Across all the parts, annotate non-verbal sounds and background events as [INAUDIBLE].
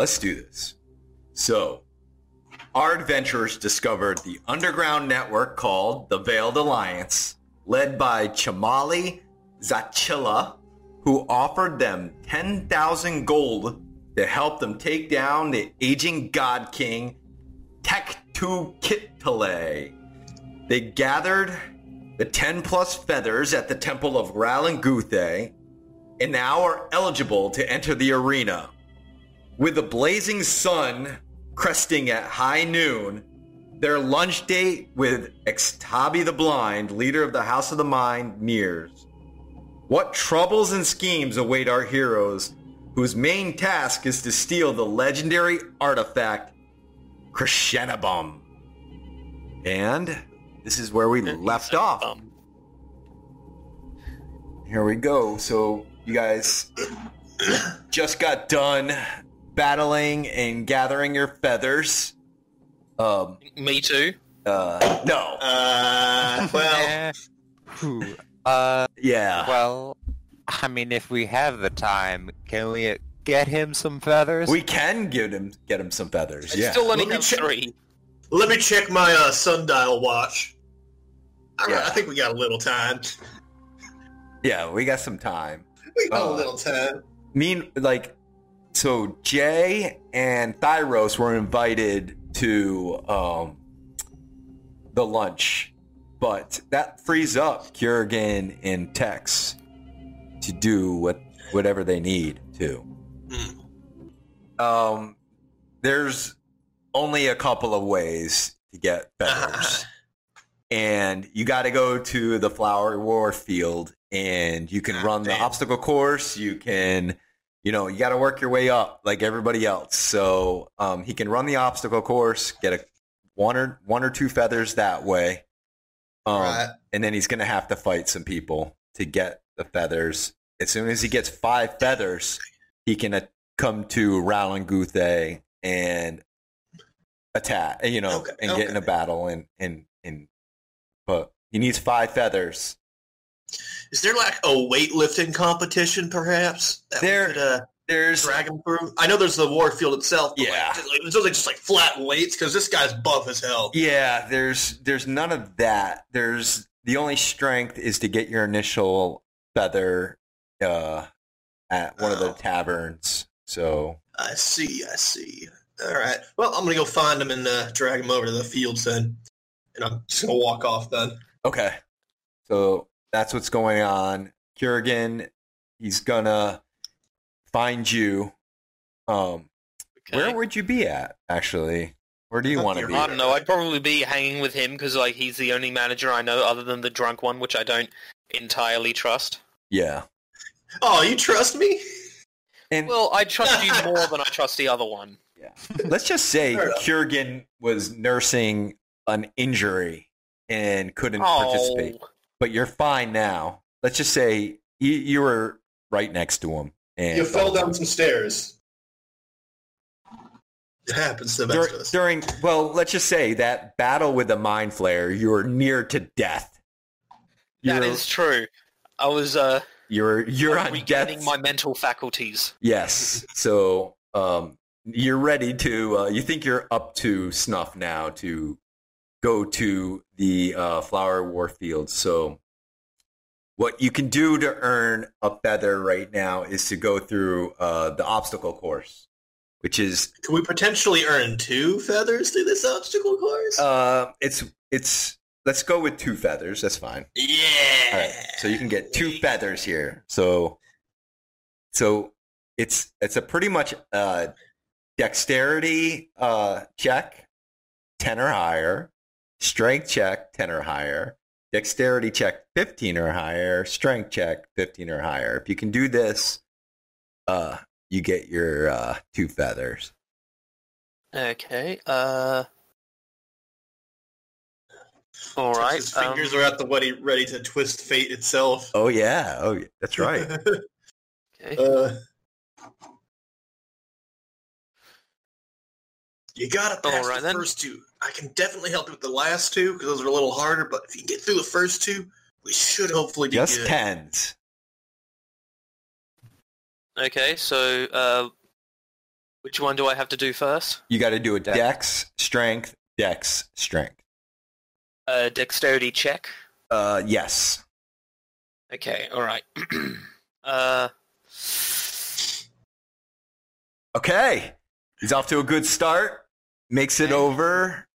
Let's do this. So, our adventurers discovered the underground network called the Veiled Alliance, led by Chamali Zachilla, who offered them 10,000 gold to help them take down the aging god king Tectuktitlay. They gathered the 10 plus feathers at the temple of Ralanguthe and now are eligible to enter the arena. With the blazing sun cresting at high noon, their lunch date with Extabi the Blind, leader of the House of the Mind, nears. What troubles and schemes await our heroes, whose main task is to steal the legendary artifact, Crescenabum. And this is where we left off. Here we go. So you guys just got done battling and gathering your feathers. Um, me too. uh, no. Uh, well, [LAUGHS] [LAUGHS] uh, Yeah. well, I mean, if we have the time, can we uh, get him some feathers? We can get him get him some feathers. I Yeah. still only Let me have check- three. let me check my uh, sundial watch. All right, Yeah. I think we got a little time. Yeah, we got some time. We got Uh, a little time. Mean like so Jay and Thyros were invited to um the lunch, but that frees up Kurgan and Tex to do what whatever they need to. Um there's only a couple of ways to get feathers. [LAUGHS] and you got to go to the flower war field and you can run the obstacle course you can you know you got to work your way up like everybody else. So um, he can run the obstacle course get a one or one or two feathers that way. Um, Right. and then he's gonna have to fight some people to get the feathers. As soon as he gets five feathers he can uh, come to Ralanguthe and attack you know Okay, and get in a battle and and and but he needs five feathers Is there like a weightlifting competition, perhaps? There- could, uh, there's drag him through. I know there's the war field itself. But Yeah. like, just, like, it's just like, just like flat weights because this guy's buff as hell. Yeah, there's there's none of that. There's the only strength is to get your initial feather uh at one of the Oh. taverns. So I see. I see. All right. Well, I'm gonna go find him and uh, drag him over to the fields then, and I'm just gonna walk off then. okay. So that's what's going on. Kurgan, he's gonna find you. Um Okay. where would you be at, actually? Where do you want to here. be? I don't know. I'd probably be hanging with him because like he's the only manager I know other than the drunk one, which I don't entirely trust. Yeah. Oh, you trust me? And Well, I trust you [LAUGHS] more than I trust the other one. Yeah. Let's just say Fair. Kurgan was nursing an injury and couldn't Oh, participate, but you're fine now. Let's just say you, you were right next to him. And You fell down some stairs. It happens to the best Dur- of us. during. Well, let's just say that battle with the mind flayer, you were near to death. that You're is true. I was uh, you're you're on regaining death. my mental faculties. Yes. So um, you're ready to. Uh, you think you're up to snuff now to go to the uh, flower war field. So what you can do to earn a feather right now is to go through uh, the obstacle course. which is Can we potentially earn two feathers through this obstacle course? uh, it's it's. Let's go with two feathers. That's fine. yeah. Right. So you can get two feathers here. So, so it's it's a pretty much uh, dexterity uh, check, ten or higher, strength check, ten or higher, dexterity check, fifteen or higher, strength check, fifteen or higher. If you can do this, uh, you get your uh, two feathers. Okay. Uh. All right. His fingers um, are at the ready, ready to twist fate itself. Oh yeah. Oh, yeah. that's right. [LAUGHS] okay. uh, you gotta pass Alright the then. first two. I can definitely help you with the last two because those are a little harder. But if you get through the first two, we should hopefully do Just good. tens. Okay. So, uh, which one do I have to do first? You got to do a Dex. dex, strength, dex, strength. Uh, dexterity check. Uh, yes. Okay. All right. [CLEARS THROAT] uh. Okay. He's off to a good start. Makes it Okay. over.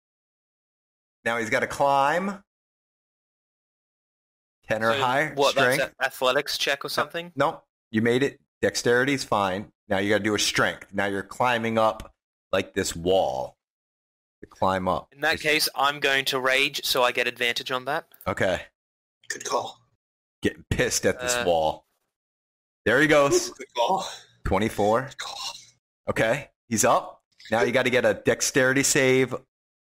Now he's got to climb. 10 or so higher. What? strength. That's an athletics check or something. No, you made it. Dexterity's fine. Now you got to do a strength. Now you're climbing up like this wall to climb up. In that It's- case, I'm going to rage, so I get advantage on that. Okay. Good call. Getting pissed at this Uh, wall. There he goes. Good call. 24. Good call. Okay, he's up. Now you got to get a dexterity save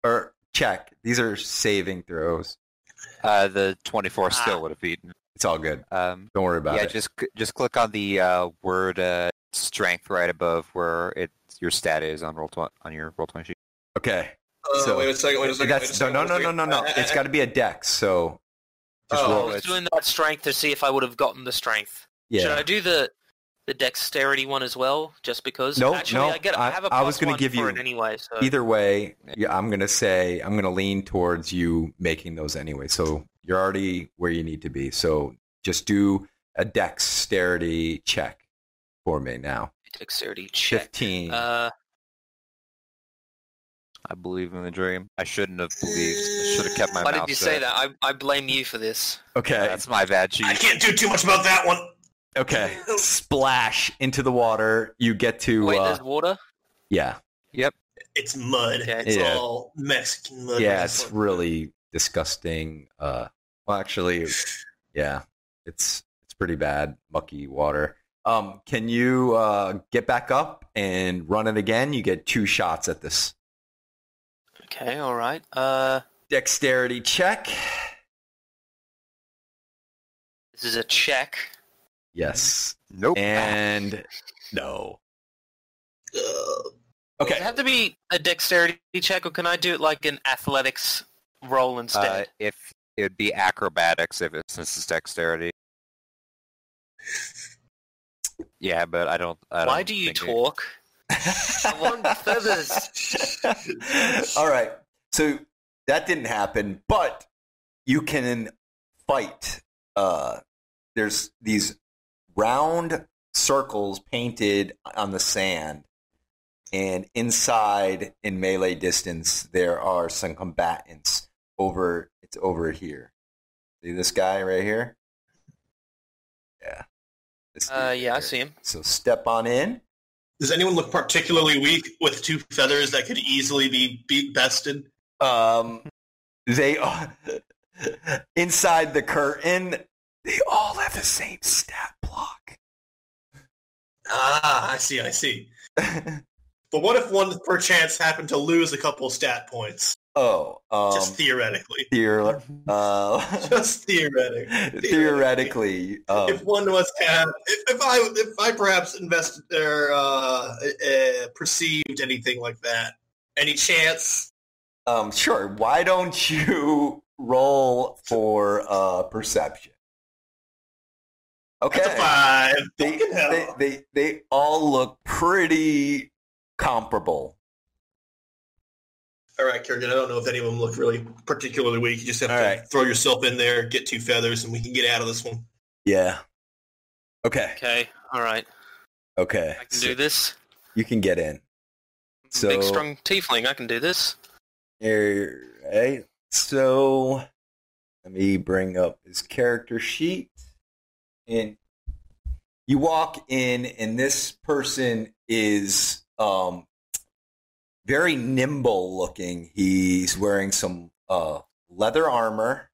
or check. These are saving throws. Uh, the 24 still Ah. would have beaten. It's all good. Um, Don't worry about yeah, it. Yeah, just just click on the uh, word uh, strength right above where it your stat is on roll tw- on your roll twenty sheet. okay. Uh, So- wait a second. Wait a second. wait a That's no, no, no, no, no, no. It's got to be a dex. So just Oh, I was it. doing that strength to see if I would have gotten the strength. Yeah. Should I do the the dexterity one as well, just because? Nope, Actually, nope. I get I I- have a I was gonna one give for you it anyway. So Either way, yeah, I'm gonna say I'm gonna lean towards you making those anyway. So you're already where you need to be. So just do a dexterity check for me now. dexterity check. Fifteen. Uh, I believe in the dream. I shouldn't have believed. I should have kept my why mouth did you say that? I I blame you for this. okay. That's my bad. I can't do too much about that one. Okay. [LAUGHS] Splash into the water. You get to Wait, uh, there's water. yeah. Yep. It's mud. Okay. It's Yeah. all Mexican mud. Yeah, it's really disgusting. Uh well actually yeah. It's it's pretty bad, mucky water. Um can you uh get back up and run it again? You get two shots at this. Okay, all right. Uh, Dexterity check. this is a check. Yes. Nope. And no. [SIGHS] Uh, Does it Okay. have to be a dexterity check, or can I do it like an athletics roll Uh, instead? if it would be acrobatics if it's since it's dexterity. Yeah, but I don't. I Why don't do you think it- talk? [LAUGHS] I want feathers. [LAUGHS] All right. So that didn't happen, but you can fight. Uh, there's these round circles painted on the sand, and inside, in melee distance, there are some combatants over. It's over here. See this guy right here? Yeah. This Uh, dude yeah, I see him. So step on in. does anyone look particularly weak with two feathers that could easily be beat bested? Um, they are [LAUGHS] inside the curtain. They all have the same stat block. Ah, I see. I see. But what if one perchance happened to lose a couple stat points? oh, um, Just theoretically. theor- uh, [LAUGHS] Just theoretically. theoretically, um, if one was to have, if, if I if I perhaps invested or uh, uh, perceived anything like that, any chance? um, sure. Why don't you roll for uh, perception? Okay. That's a five. They, Fucking hell. they, they, they all look pretty comparable. All right, Kerrigan. I don't know if any of them look really particularly weak. You just have All to right. throw yourself in there, get two feathers, and we can get out of this one. Yeah. Okay. Okay, all right. Okay. I can So do this. You can get in. So Big strong tiefling. I can do this. Alright. So let me bring up his character sheet. And you walk in and this person is um very nimble looking. He's wearing some uh leather armor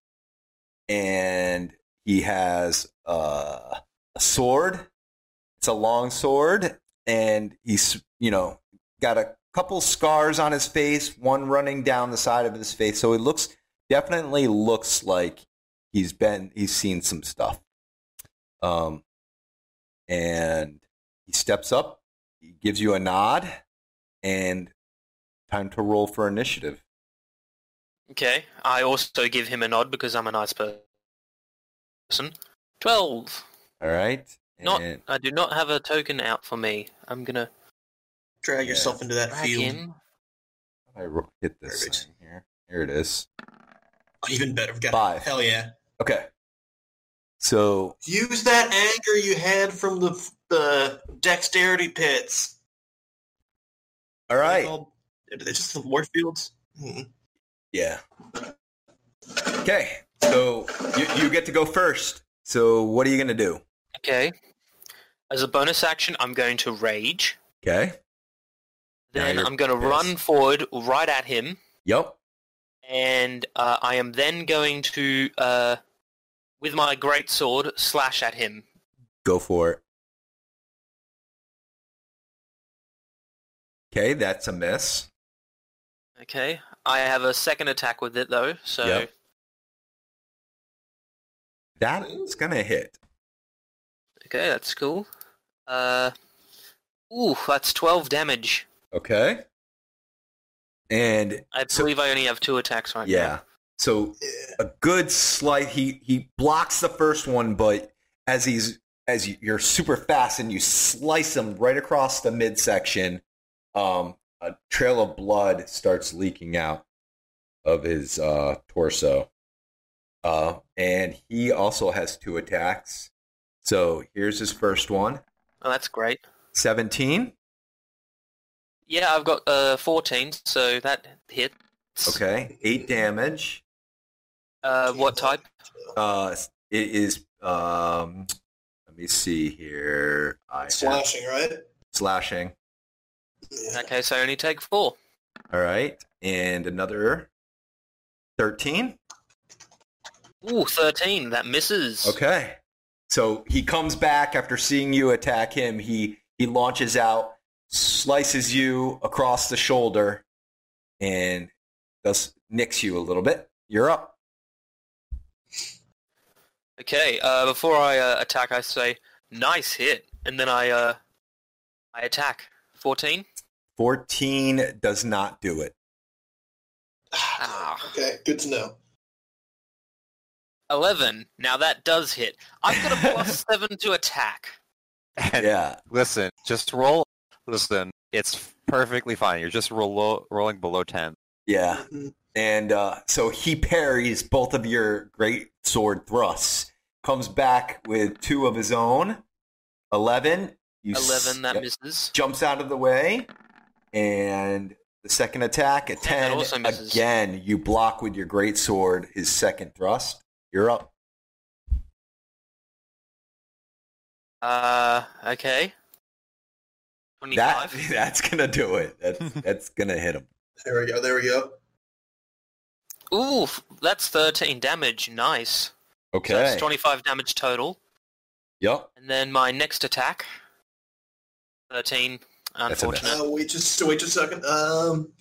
and he has uh, a sword. It's a long sword and he's, you know, got a couple scars on his face, one running down the side of his face. So it looks definitely looks like he's been he's seen some stuff. Um and he steps up, he gives you a nod, and time to roll for initiative. Okay. I also give him a nod because I'm a nice person. Twelve. All right. Not. And- I do not have a token out for me. I'm gonna Drag yourself into that drag field. him. I hit this here. Here it is. Even better. Got Five. Hell yeah. Okay. So Use that anger you had from the the dexterity pits. all right. Are they just the war fields? Hmm. Yeah. Okay. So you, you get to go first. So what are you gonna do? Okay. As a bonus action, I'm going to rage. Okay. Then I'm going to run forward right at him, Yep. and uh, I am then going to, uh, with my great sword, slash at him. Go for it. Okay, that's a miss. Okay. I have a second attack with it though, so Yep. That's gonna hit. okay, that's cool. Uh, ooh, that's twelve damage. Okay. And I So- believe I only have two attacks right yeah. So Yeah. A good slight he he blocks the first one, but as he's as you, you're super fast and you slice him right across the midsection, um, a trail of blood starts leaking out of his uh, torso. Uh, and he also has two attacks. So here's his first one. Oh, that's great. 17. Yeah, I've got uh fourteen, so that hits. Okay. Eight damage. Uh, what type? Uh, it is, um, let me see here. I have- Slashing, right? slashing. In that case, I only take four. All right. And another 13. Ooh, 13. That misses. Okay. So he comes back after seeing you attack him. He he launches out, slices you across the shoulder, and does nicks you a little bit. You're up. Okay, uh, before I uh, attack, I say, nice hit. And then I, uh, I attack. 14? 14 does not do it. Ah. Okay, good to know. 11. Now that does hit. I've got a plus 7 to attack. And Yeah. listen, just roll. Listen, it's perfectly fine. You're just roll, rolling below 10. Yeah. Mhm. And uh, so he parries both of your great sword thrusts. Comes back with two of his own. 11. You 11, that yep. misses. jumps out of the way, and the second attack at ten again. You block with your great sword his second thrust. You're up. Uh, okay. 25? That [LAUGHS] that's gonna do it. That's [LAUGHS] that's gonna hit him. There we go. There we go. Ooh, that's 13 damage. Nice. So Okay. that's 25 damage total. Yep. And then my next attack, 13. That's a miss. Unfortunate. Uh, wait just wait just a second. Um,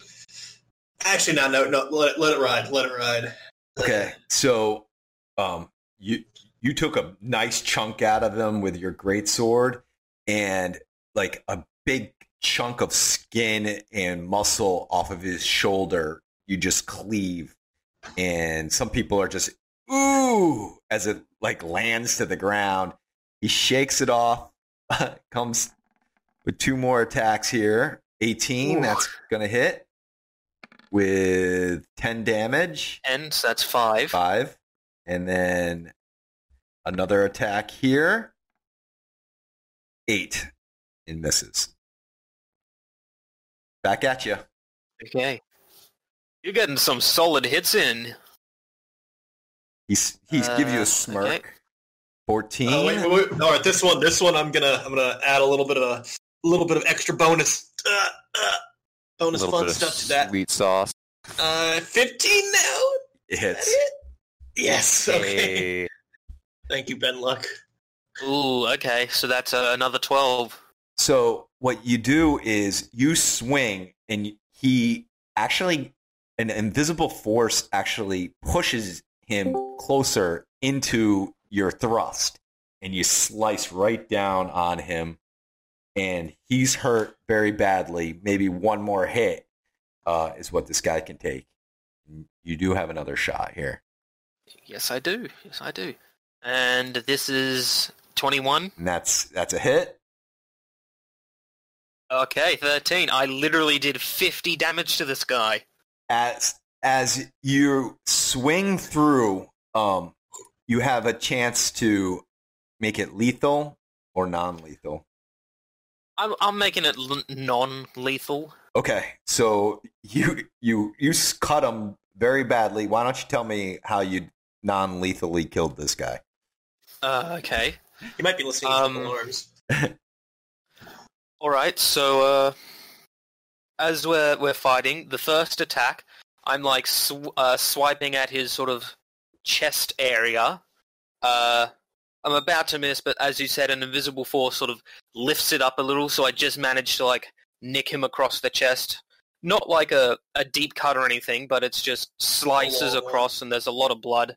actually, no, no, no. Let it, let it ride. Let it ride. Okay. So, um, you you took a nice chunk out of them with your great sword, and like a big chunk of skin and muscle off of his shoulder. You just cleave, and some people are just ooh as it like lands to the ground. He shakes it off. [LAUGHS] comes with two more attacks here. Eighteen. Ooh. That's gonna hit with ten damage. 10, so that's 5. Five. And then another attack here. Eight. And misses. back at you. Okay. You're getting some solid hits in. He's he's give you Uh, a smirk. okay. Fourteen. Oh, wait, wait, wait. All right, this one, this one, I'm gonna, I'm gonna add a little bit of a, little bit of extra bonus, uh, uh, bonus fun stuff to that. sweet sauce. Uh, 15 now. It Is that it? Yes. Okay. Hey, Thank you, Bend Luck. Ooh, okay. So that's uh, another 12. So what you do is you swing, and he actually, an invisible force actually pushes him closer into your thrust, and you slice right down on him, and he's hurt very badly. Maybe one more hit uh, is what this guy can take. You do have another shot here, Yes, I do. Yes, I do. And this is 21. and that's that's a hit. Okay, 13. I literally did 50 damage to this guy. as as you swing through, um, you have a chance to make it lethal or non-lethal. I'm, I'm making it l- non-lethal. Okay, so you you you s- cut him very badly. Why don't you tell me how you non-lethally killed this guy? Uh, okay. You might be listening Um, to alarms. [LAUGHS] All right. So, uh, as we're we're fighting, the first attack, I'm like sw- uh, swiping at his sort of chest area. Uh, I'm about to miss, but as you said, an invisible force sort of lifts it up a little, so I just managed to like nick him across the chest. Not like a, a deep cut or anything, but it's just slices Oh, wow. across, and there's a lot of blood.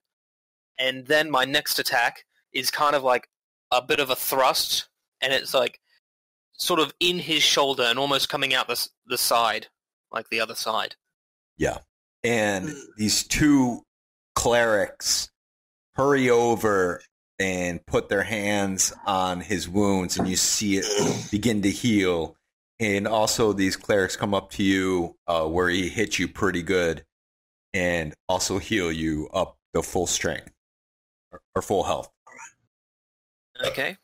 And then my next attack is kind of like a bit of a thrust, and it's like sort of in his shoulder and almost coming out the the side, like the other side. And these two clerics hurry over and put their hands on his wounds, and you see it begin to heal. And also, these clerics come up to you uh, where he hit you pretty good, and also heal you up to full strength or, or full health. Okay,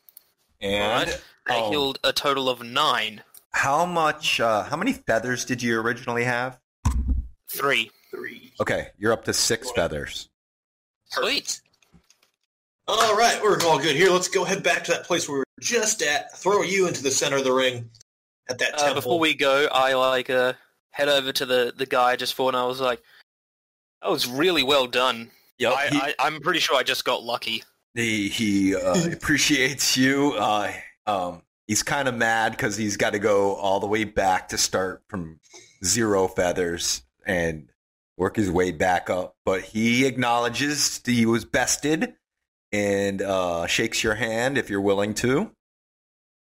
And Alright. I um, healed a total of nine, how much? Uh, how many feathers did you originally have? three. Three. Okay, you're up to six feathers. Sweet. All right, we're all good here. Let's go head back to that place where we were just at. Throw you into the center of the ring at that Uh, temple. before we go, I like uh, head over to the the guy just for, and I was like, "That was really well done." Yep, I, I, I'm pretty sure I just got lucky. He he uh, [LAUGHS] appreciates you. Uh, um, he's kind of mad because he's got to go all the way back to start from zero feathers and work his way back up. But he acknowledges he was bested and uh, shakes your hand if you're willing to.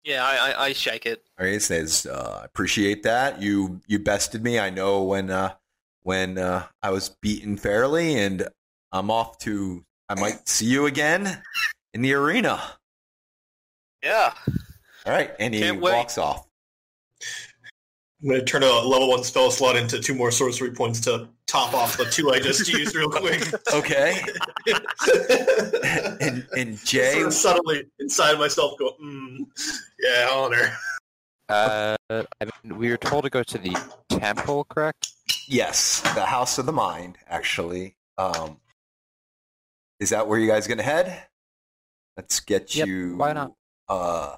Yeah, I, I, I shake it. All right, says uh, appreciate that you you bested me. I know when uh, when uh, I was beaten fairly, and I'm off to. I might see you again in the arena. Yeah. All right, and he Can't wait. walks off. I'm going to turn a level one spell slot into two more sorcery points to top off the two I just used real quick. [LAUGHS] Okay, and and [LAUGHS] Jay, sort of subtly inside myself go, mm, yeah, honor. Uh, I mean, we were told to go to the temple, correct? yes, the House of the Mind. Actually, um, is that where you guys gonna head? Let's get Yep, you. why not? Uh,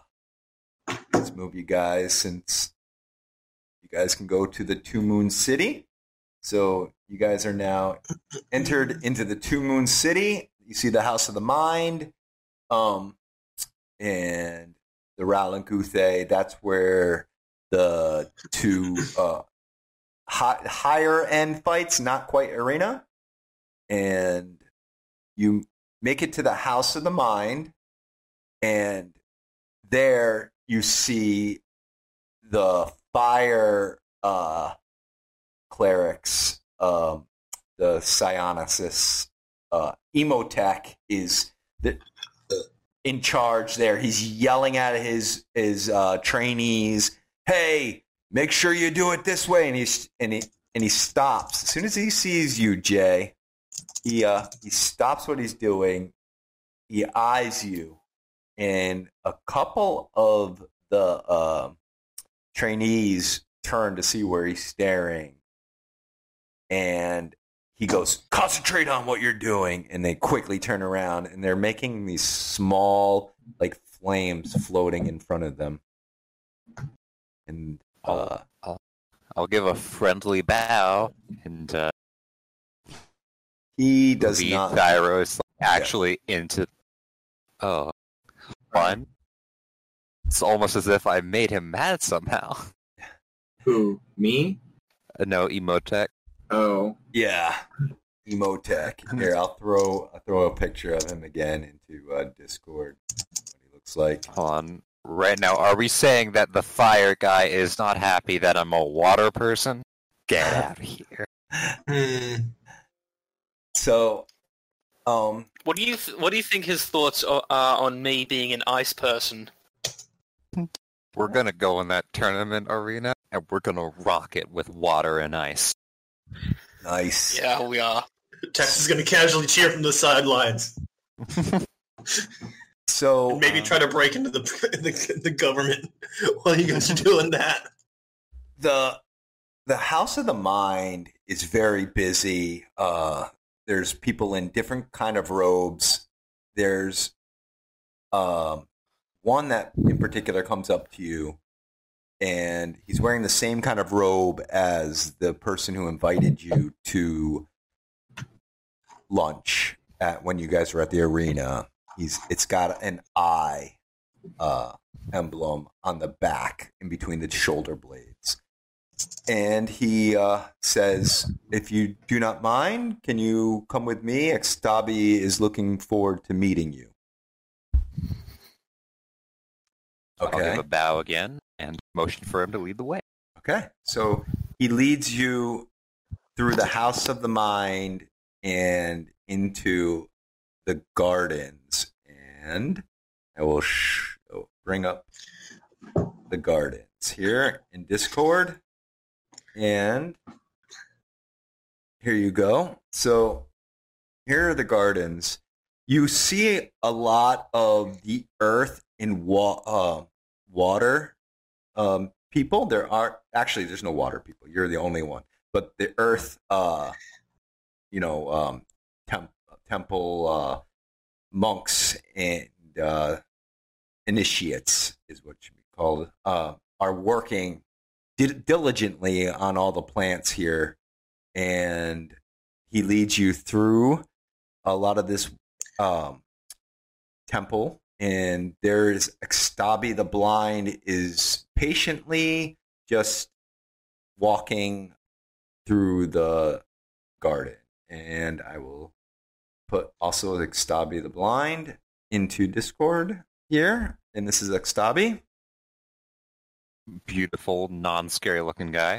let's move you guys since you guys can go to the Two Moon City. So you guys are now entered into the Two Moon City. You see the House of the Mind, um, and the Ralanguthe. That's where the two uh, hi- higher end fights, not quite arena, and you make it to the House of the Mind, and there you see the fire uh, clerics, um, the Psionicis. Uh, Emotech is the, in charge there. He's yelling at his his uh, trainees, "Hey, make sure you do it this way!" And he's and he and he stops as soon as he sees you, Jay. He uh, he stops what he's doing. He eyes you, and a couple of the uh, trainees turn to see where he's staring. And he goes, concentrate on what you're doing. And they quickly turn around and they're making these small, like flames floating in front of them. And uh, I'll give a friendly bow and uh, he does lead not. Thyros actually into. Oh, fun! It's almost as if I made him mad somehow. Who? Me? Uh, no, Emotech. Oh. Yeah, Emotech. [LAUGHS] Here, I'll throw I'll throw a picture of him again into uh, Discord. What he looks like. Hold on. Right now, are we saying that the fire guy is not happy that I'm a water person? Get [LAUGHS] out of here. Hmm. So, um, What do you th- What do you think his thoughts are, are on me being an ice person? We're gonna go in that tournament arena and we're gonna rock it with water and ice. Nice. Yeah, we are. [LAUGHS] Tex is going to casually cheer from the sidelines. [LAUGHS] So And maybe try to break into the, [LAUGHS] the the government while you guys are doing that. the the House of the Mind is very busy. Uh, there's people in different kind of robes. There's um, one that in particular comes up to you, and he's wearing the same kind of robe as the person who invited you to lunch at when you guys were at the arena. He's it's got an eye uh, emblem on the back in between the shoulder blades. And he uh, says, if you do not mind, can you come with me? Extabi is looking forward to meeting you. I'll Okay. give a bow again and motion for him to lead the way. Okay. So he leads you through the House of the Mind and into the gardens. And I will sh- bring up the gardens here in Discord. And here you go. So here are the gardens. You see a lot of the earth and wa- uh, water um, people. There are actually there's no water people. You're the only one. But the earth, uh, you know, um, temp- temple uh, monks and uh, initiates is what should be called uh, are working di- diligently on all the plants here, and he leads you through a lot of this um, temple and there's Extabi the blind is patiently just walking through the garden. And I will put also Extabi the blind into Discord here. And this is Extabi. Beautiful, non-scary looking guy.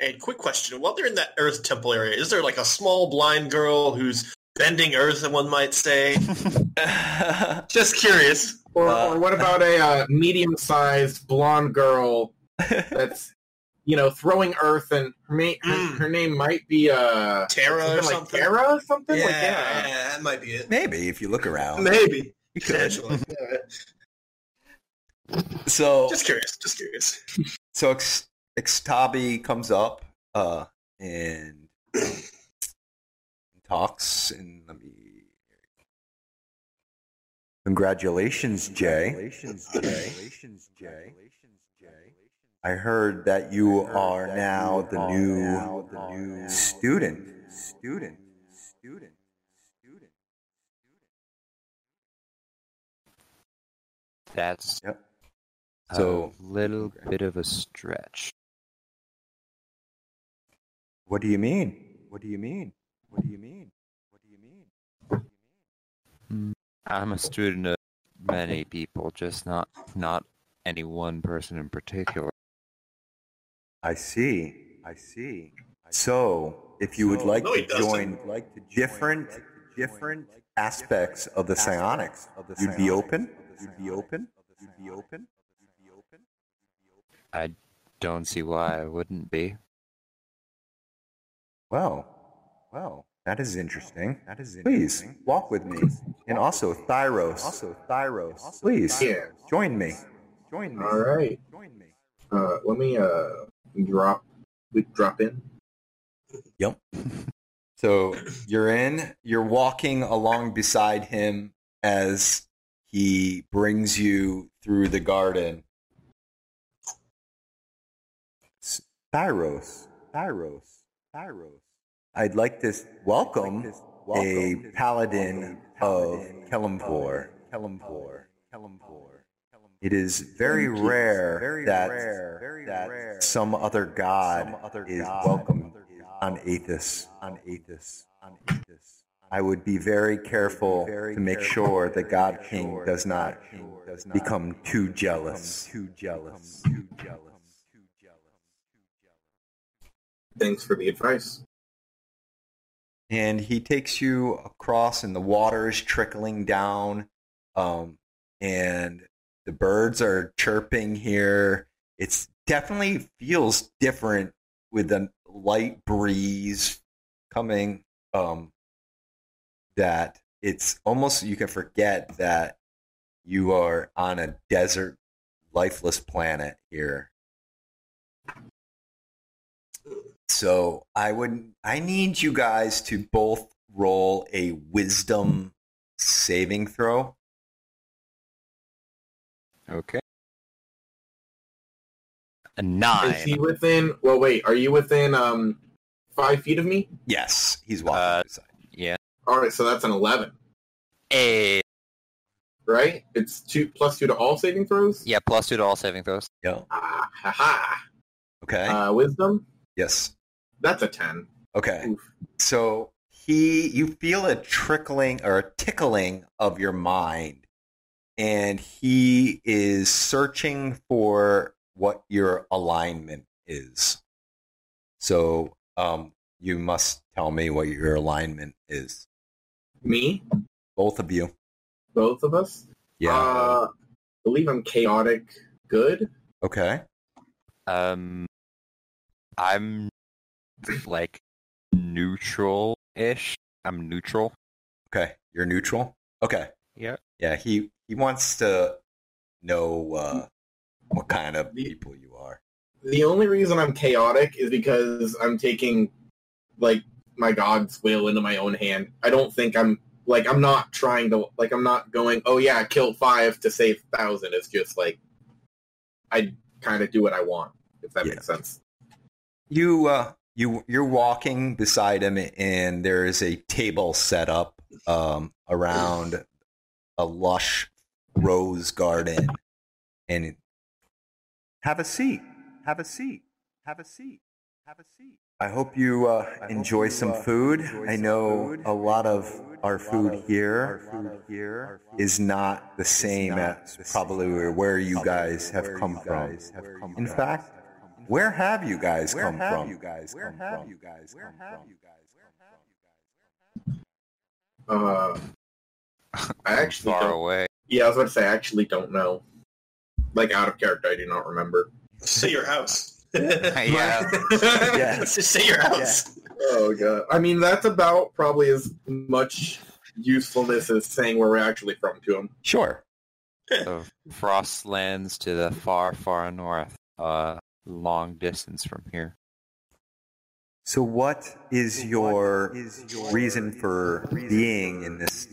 And quick question: While they're in that Earth Temple area, is there like a small blind girl who's bending Earth, and one might say? [LAUGHS] Just curious. Or, Uh, or what about a uh, medium-sized blonde girl [LAUGHS] that's, you know, throwing earth and her, ma- her, Mm. her name might be uh, Tara or something like something. Tara or something? Yeah, Like, yeah. yeah, that might be it. Maybe if you look around. Maybe. You could. Potentially. [LAUGHS] Yeah. So Just curious. Just curious. So Ex- Extabi comes up uh, and [CLEARS THROAT] talks, and let me. Congratulations, Jay. Congratulations, Jay. I heard that you are now the new the new student. Student. Student. Student. That's Yep. a So- little bit of a stretch. What do you mean? What do you mean? What do you mean? What do you mean? Mm, I'm a student of many people, just not not any one person in particular. I see. I see. So, if you would like No, he to doesn't. join like different different aspects of the psionics, you'd be open. You'd be open. You'd be open. You'd be open. I don't see why I wouldn't be. Well, well, that is interesting. That is interesting. Please walk with me, and also Thyros. Also Thyros. Please Yeah. join me. Join me. All right. Join me. Uh, let me uh, drop. We drop in. Yep. [LAUGHS] So you're in, you're walking along beside him as he brings you through the garden. Thyros, Thyros, Thyros. I'd like to welcome a paladin of Kelimvor. Kelimvor. Kelimvor. It is very rare that, that some other god is welcome on Athas. On Athas. On Athas. I would be very careful to make sure that God King does not become too jealous. Too jealous. Too jealous. Too jealous. Thanks for the advice. And he takes you across and the water is trickling down um, and the birds are chirping here. It's definitely feels different with a light breeze coming um, that it's almost you can forget that you are on a desert lifeless planet here so I would I need you guys to both roll a wisdom saving throw. Okay. A nine. Is he within? Well, wait. Are you within um five feet of me? Yes, he's walking Uh, beside. Yeah. All right, so that's an eleven, A. right? It's two plus two to all saving throws. Yeah, plus two to all saving throws. Yeah. Ah, ha, ha. Okay. Uh, wisdom. yes. That's a ten. Okay. Oof. So he, you feel a trickling or a tickling of your mind, and he is searching for what your alignment is. So, um, you must tell me what your alignment is. Me, Both of you. both of us. Yeah. Uh, I believe I'm chaotic. Good. okay. Um, I'm like neutral-ish. I'm neutral. Okay. You're neutral. Okay. Yeah. Yeah. He he wants to know uh, what kind of people you are. The only reason I'm chaotic is because I'm taking like my god's will into my own hand. I don't think I'm like I'm not trying to like I'm not going, oh yeah, kill five to save thousand. It's just like I kind of do what I want, if that Yeah. makes sense. You uh you you're walking beside him and there is a table set up um around a lush rose garden and have a seat. Have a seat. Have a seat. Have a seat. I hope you uh, enjoy some food. I know a lot of our food here is not the same as probably where you guys have come from. In fact, where have you guys come from? Where have you guys Where have you guys Where have you guys Where have you guys? Uh, I actually far away. yeah, I was about to say I actually don't know. Like out of character, I do not remember. Say your house. [LAUGHS] yeah. [LAUGHS] Yes. [LAUGHS] Just say your house. Oh god. I mean, that's about probably as much usefulness as saying where we're actually from to him. Sure. The Frostlands to the far, far north. Uh, long distance from here. So, what is your reason for being in this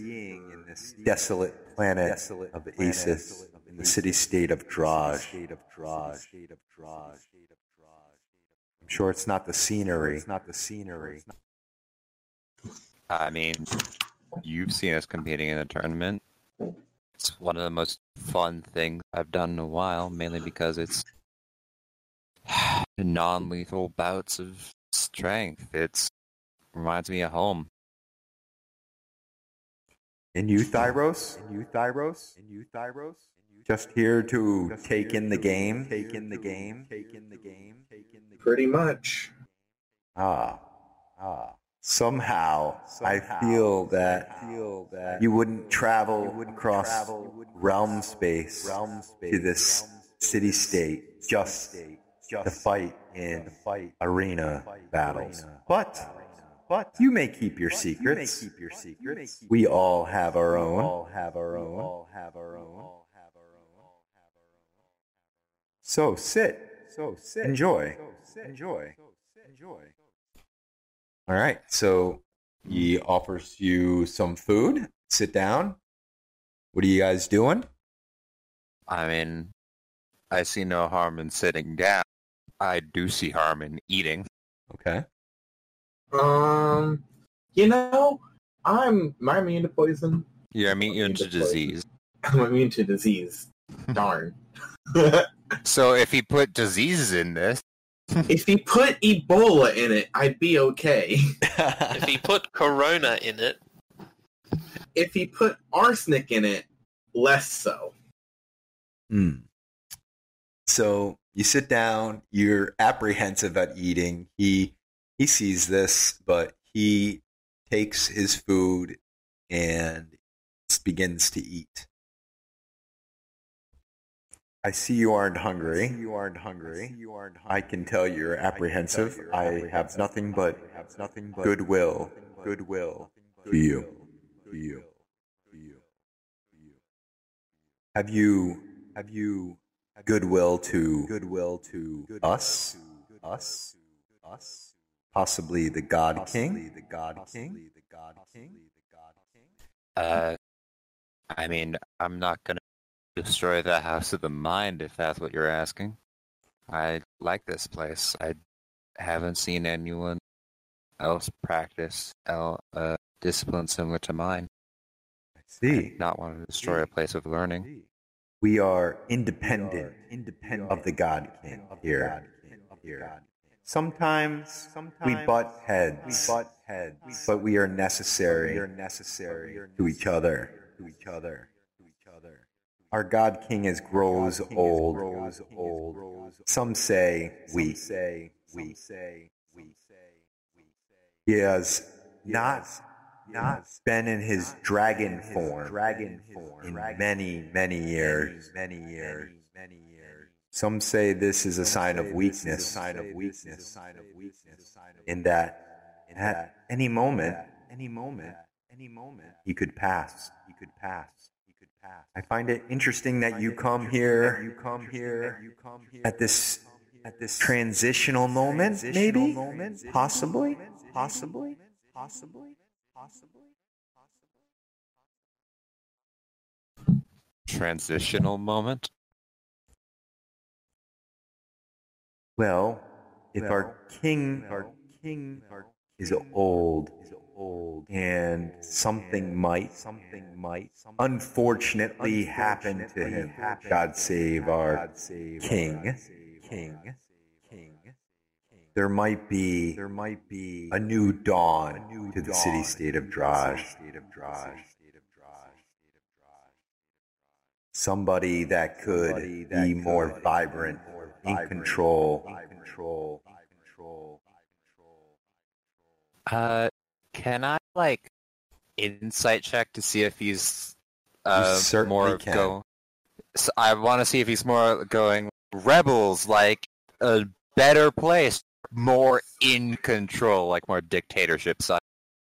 desolate planet of Athas, in the city-state of Draj? I'm sure it's not the scenery. It's not the scenery. I mean, you've seen us competing in a tournament. It's one of the most fun things I've done in a while, mainly because it's [SIGHS] non-lethal bouts of strength. It's reminds me of home. And you, Thyros? And you, Thyros? And you, Thyros? Just here to take in the game? Take in the game? Take in the game? Take in the Pretty much. Ah, ah. Somehow, I feel that you wouldn't travel across realm space to this city state just to fight in fight arena battles. But but you may keep your secrets. We all have our own. All have our own. have our own. So sit, So sit. Enjoy. Enjoy. Enjoy. All right. So he offers you some food. Sit down. What are you guys doing? I mean, I see no harm in sitting down. I do see harm in eating. Okay. Um, you know, I'm am I immune to poison? You're immune to disease. I'm immune to disease. [LAUGHS] Darn. [LAUGHS] So if he put diseases in this, [LAUGHS] if he put Ebola in it, I'd be okay. If he put Corona in it, If he put arsenic in it, less so. Hmm. So you sit down. You're apprehensive at eating. He he sees this, but he takes his food and begins to eat. I see you aren't hungry. You aren't hungry. You aren't. I can tell you're apprehensive. I have nothing but nothing but goodwill. Goodwill to you. To you. To you. To you. Have you have you goodwill to goodwill to us? Us? Us? Possibly the God King? The God King? The God King? uh, I mean, I'm not gonna destroy the House of the Mind if that's what you're asking. I like this place. I haven't seen anyone else practice el- uh, discipline similar to mine. I see. Not want to destroy a place of learning. We are independent, independent of the God King here. Here. Sometimes, we butt heads, we butt heads, but we are necessary. We are necessary to each other, to each other, to each other. Our God King is grows old. Grows old. Some say we say we say we say he has not not been in his dragon form, dragon form in many many years, many years, many years. Some say this is a sign of weakness, sign of weakness, sign of weakness. In that, at any moment, any moment, any moment, he could pass. He could pass. He could pass. I find it interesting that you come here. You come here. You come here at this at this transitional moment, maybe, possibly, possibly, possibly, possibly. Transitional moment. Well, if our king, our king, is old, is old, and something might, something might, unfortunately happen to him. God save our king, king, king. There might be, there might be a new dawn to the city-state of Draj. Somebody that could be more vibrant, in control, in control, in control. Uh, can I like insight check to see if he's uh certainly more can. go? So I want to see if he's more going rebels, like a better place, more in control, like more dictatorship side.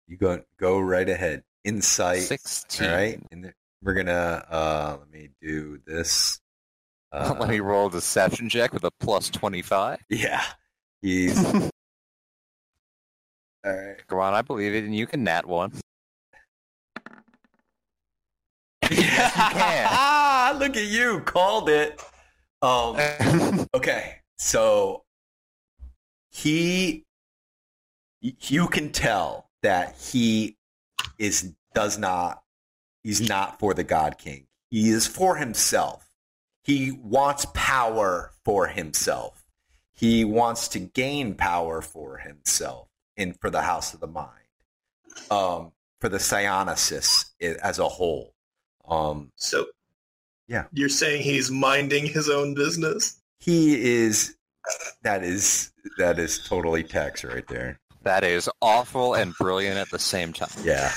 You go go right ahead. Insight. Sixteen. All right, and we're gonna uh, let me do this. Uh, [LAUGHS] Let me roll a deception check with a plus twenty-five. Yeah, [LAUGHS] he's all right. Go on, I believe it, and you can nat one. Yes, you can. Ah, [LAUGHS] look at you, called it. Um, okay, so he, you can tell that he is does not. He's not for the God King. He is for himself. He wants power for himself. He wants to gain power for himself and for the House of the Mind, um, for the psionicists as a whole. Um, So, Yeah. you're saying he's minding his own business? he is that is that is totally Tex right there. that is awful and brilliant at the same time. Yeah.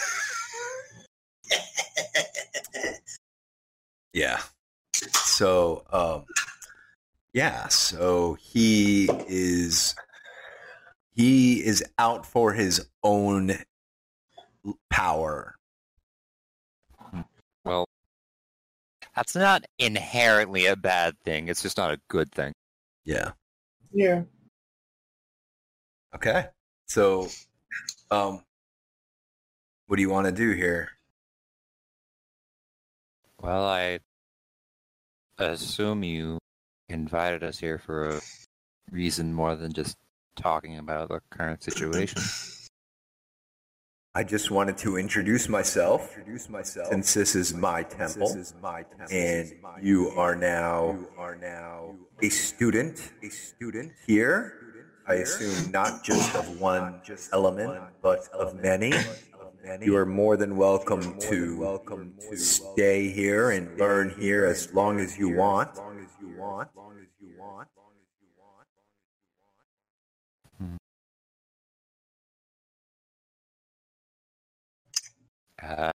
Yeah. So, um, yeah. So he is he is out for his own power. Well, that's not inherently a bad thing. It's just not a good thing. Yeah. Yeah. Okay. So, um, what do you want to do here? Well, I assume you invited us here for a reason more than just talking about the current situation. [LAUGHS] I just wanted to introduce myself. Introduce myself. Since this is my temple, this is my temple, and you are now you are now a student, a student here. I assume not just of one just element, but of many. You are more than welcome to welcome to stay here and learn here as long as you want. Uh,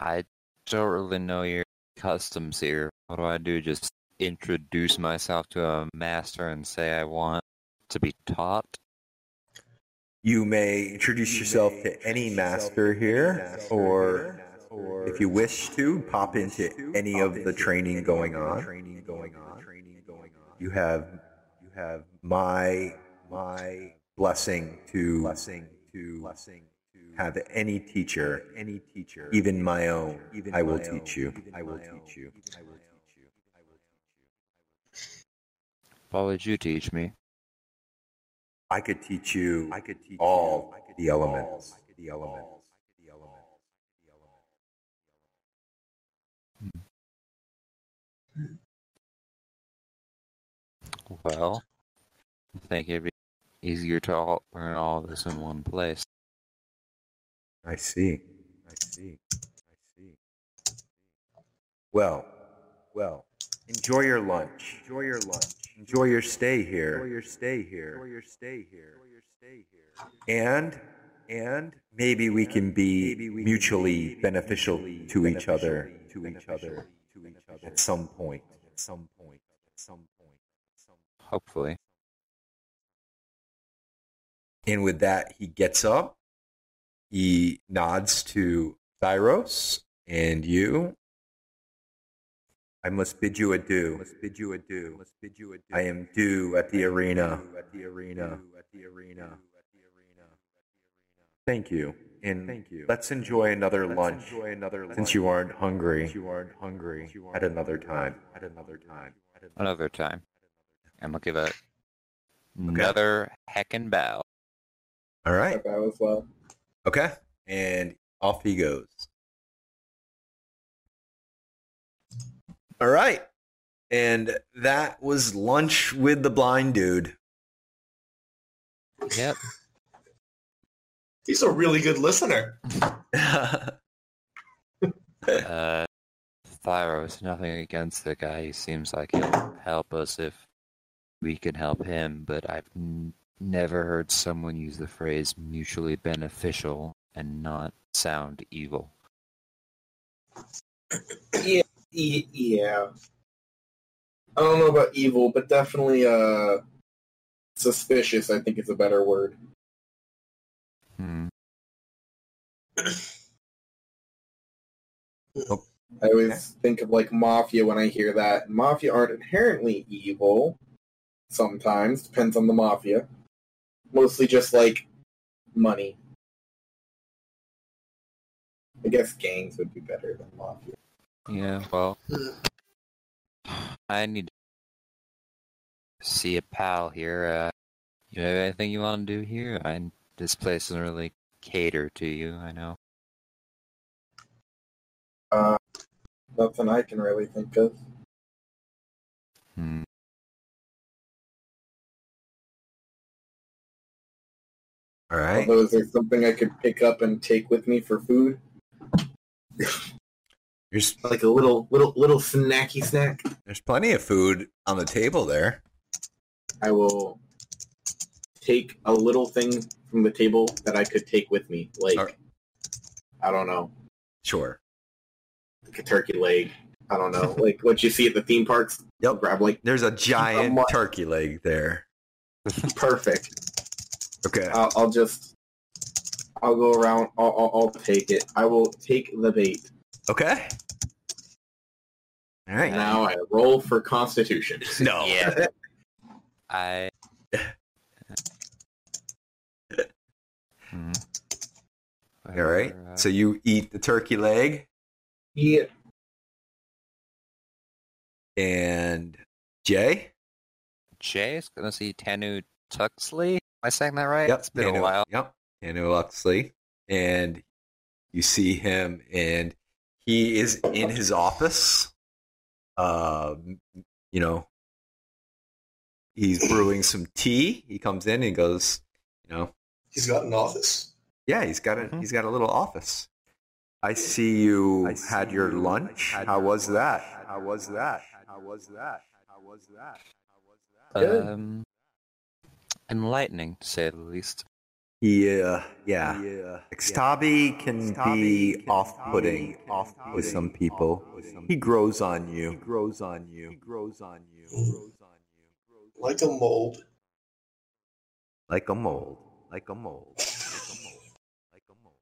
I don't really know your customs here. What do I do? Just introduce myself to a master and say I want to be taught? You may introduce yourself to any master here, or if you wish to, pop into any of the training going on. Training going on. You have you have my my blessing to blessing to blessing have any teacher, any teacher, even my own. I will teach you. I will teach you. I will teach you. I will teach you. What would you teach me? I could teach you. I could teach all the elements. The elements. The elements. Well, I think it'd be easier to all, learn all this in one place. I see. I see. I see. Well, well. Enjoy your lunch. Enjoy your lunch. Enjoy your stay here. Enjoy your stay here. Enjoy your stay here. Enjoy your stay here. And and maybe we can be mutually beneficial to each other. To each other. To each other. At some point. At some point. At some point. At some point. Hopefully. And with that, he gets up. He nods to Thyros and you. I must bid you adieu. Must bid you adieu. Must bid you adieu. I am due at the arena. At the arena. At the arena. Thank you. And thank you. Let's enjoy another lunch. Enjoy another since you aren't hungry. you aren't hungry. At another time. At another time. At Another time. I'm gonna give it another heckin' bow. All right. I bow as well. Okay. And off he goes. All right. And that was lunch with the blind dude. Yep. He's a really good listener. [LAUGHS] Uh, Thyros, nothing against the guy. He seems like he'll help us if we can help him, but I've n- never heard someone use the phrase mutually beneficial and not sound evil. Yeah, yeah. I don't know about evil, but definitely uh suspicious. I think is a better word. Hmm. [COUGHS] I always think of like mafia when I hear that. Mafia aren't inherently evil. Sometimes depends on the mafia. Mostly just like money. I guess gangs would be better than mafia. Yeah, well, I need to see a pal here. Uh, you have anything you want to do here? I, this place doesn't really cater to you, I know. Uh, nothing I can really think of. Hmm. All right. Although, is there something I could pick up and take with me for food? There's Like a little, little, little snacky snack. there's plenty of food on the table there. I will take a little thing from the table that I could take with me, like Alright. I don't know, Sure. like a turkey leg. I don't know, like what you see at the theme parks. Yep. Grab like There's a giant mu- turkey leg there. perfect. Okay. I'll, I'll just, I'll go around. I'll, I'll, I'll take it. I will take the bait. Okay. All right. Now I roll for Constitution. [LAUGHS] No. Yeah. [LAUGHS] I. Hmm. All right. Uh, So you eat the turkey leg Yeah. and Jay. Jay is gonna see Tanu Tuxley. Am I saying that right? Yep. It's been Tanu- a while. Yep. Tanu Luxley. And you see him and he is in his office. Um, you know, he's brewing [CLEARS THROAT] some tea. He comes in and goes, you know, He's got an office. yeah, he's got a Mhm. he's got a little office. I see you had your lunch. How was that? How was that? How was that? How was that? How was that? Good. Um, enlightening to say the least. Yeah, yeah. Xtabi can be off-putting with some people. He grows on you. He grows on you. He grows on you. Grows on you. Like a mold. Like a mold. Like a mold. Like a mold. Like a mold.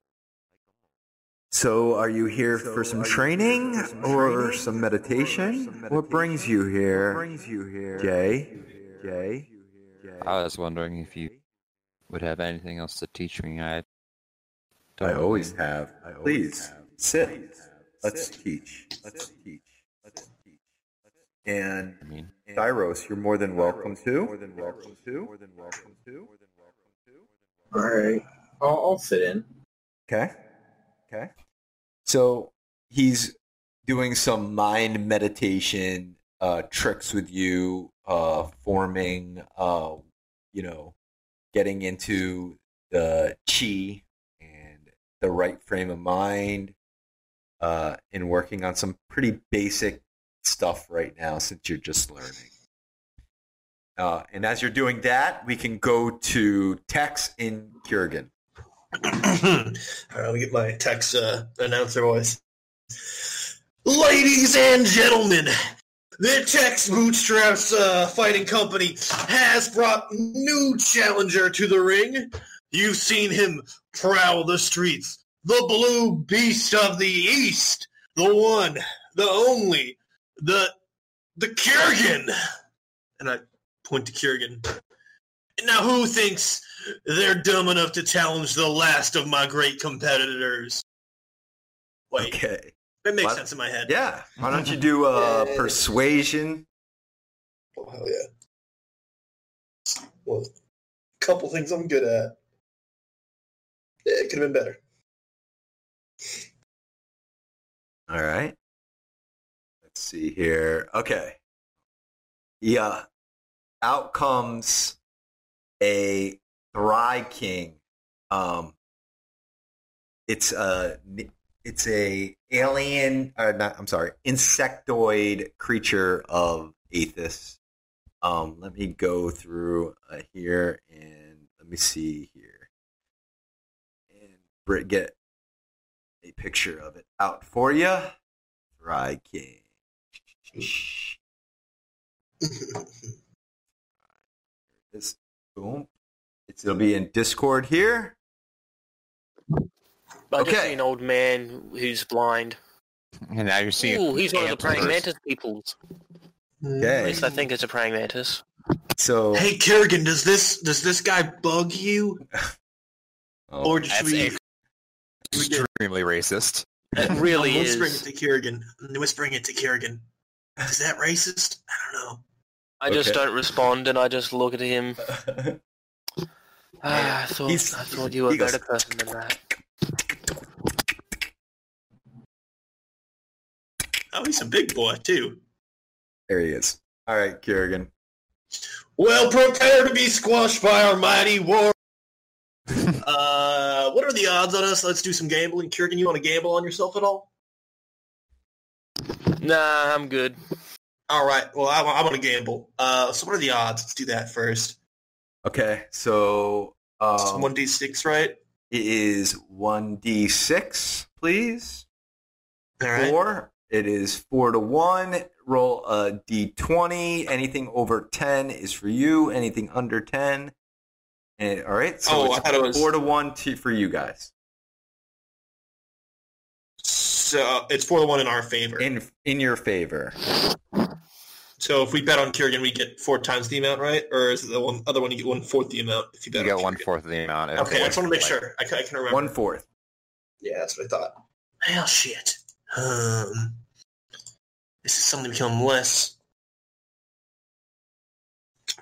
So, are you here for some training or some meditation? What brings you here? Brings you here, Jay? Jay? I was wondering if you would have anything else to teach me. I. Don't I really- always have. Please sit. Let's teach. Let's teach. Let's teach. And I mean, Tyros, you're more than welcome to. More than welcome to. More than welcome to. All right. I'll, I'll sit in. Okay. Okay. So he's doing some mind meditation uh, tricks with you, uh, forming, uh, you know, getting into the chi and the right frame of mind, uh, and working on some pretty basic stuff right now since you're just learning. Uh, and as you're doing that, we can go to Tex in Kurgan. [CLEARS THROAT] Me get my Tex uh, announcer voice. Ladies and gentlemen, the Tex Bootstraps uh, Fighting Company has brought new challenger to the ring. You've seen him prowl the streets. The blue beast of the east. The one, the only, the the Kurgan. And I point to Kurgan. Now who thinks they're dumb enough to challenge the last of my great competitors? Wait, Okay. That makes What? sense in my head. Yeah. Why don't you do uh, Yeah. persuasion? Oh, hell yeah. Well, a couple things I'm good at. Yeah, it could have been better. All right. Let's see here. Okay. Yeah. Out comes a thri-kreen. Um, it's a it's a alien. Uh, not, I'm sorry, insectoid creature of Athas. Um, let me go through uh, here and let me see here and get a picture of it out for you. Thry King. This boom. It's, it'll be in Discord here. I just see an old man who's blind. and now you're seeing. Ooh, he's one of the praying mantis peoples. At least I think it's a praying mantis. So Hey, Kerrigan, does this does this guy bug you, oh, or should That's we? a- extremely racist. It really I'm is. whispering it to Kerrigan. I'm whispering it to Kerrigan. Is that racist? I don't know. I just Okay. don't respond, and I just look at him. [LAUGHS] Ah, I thought He's- I thought you were a he goes- better person than that. Oh, he's a big boy too. there he is. All right, Kerrigan. Well, prepare to be squashed by our mighty war. [LAUGHS] uh, what are the odds on us? Let's do some gambling. Kerrigan, you want to gamble on yourself at all? Nah, I'm good. All right. Well, I, I want to gamble. Uh, so what are the odds? Let's do that first. Okay, so um, One d six, right? it is one d six, please. All right. Four. It is four to one. Roll a d twenty. Anything over ten is for you. Anything under ten. And, all right. So Oh, it's I thought it was- four to one to, for you guys. So it's four to one in our favor. In in your favor. So if we bet on Kurgan, we get four times the amount, right? Or is it the one other one you get one fourth the amount if you bet? You get on one Kurgan? fourth of the amount. if Okay, I just want to make sure. I can, I can remember. One fourth. Yeah, that's what I thought. Well, shit. Um, this is something to become less.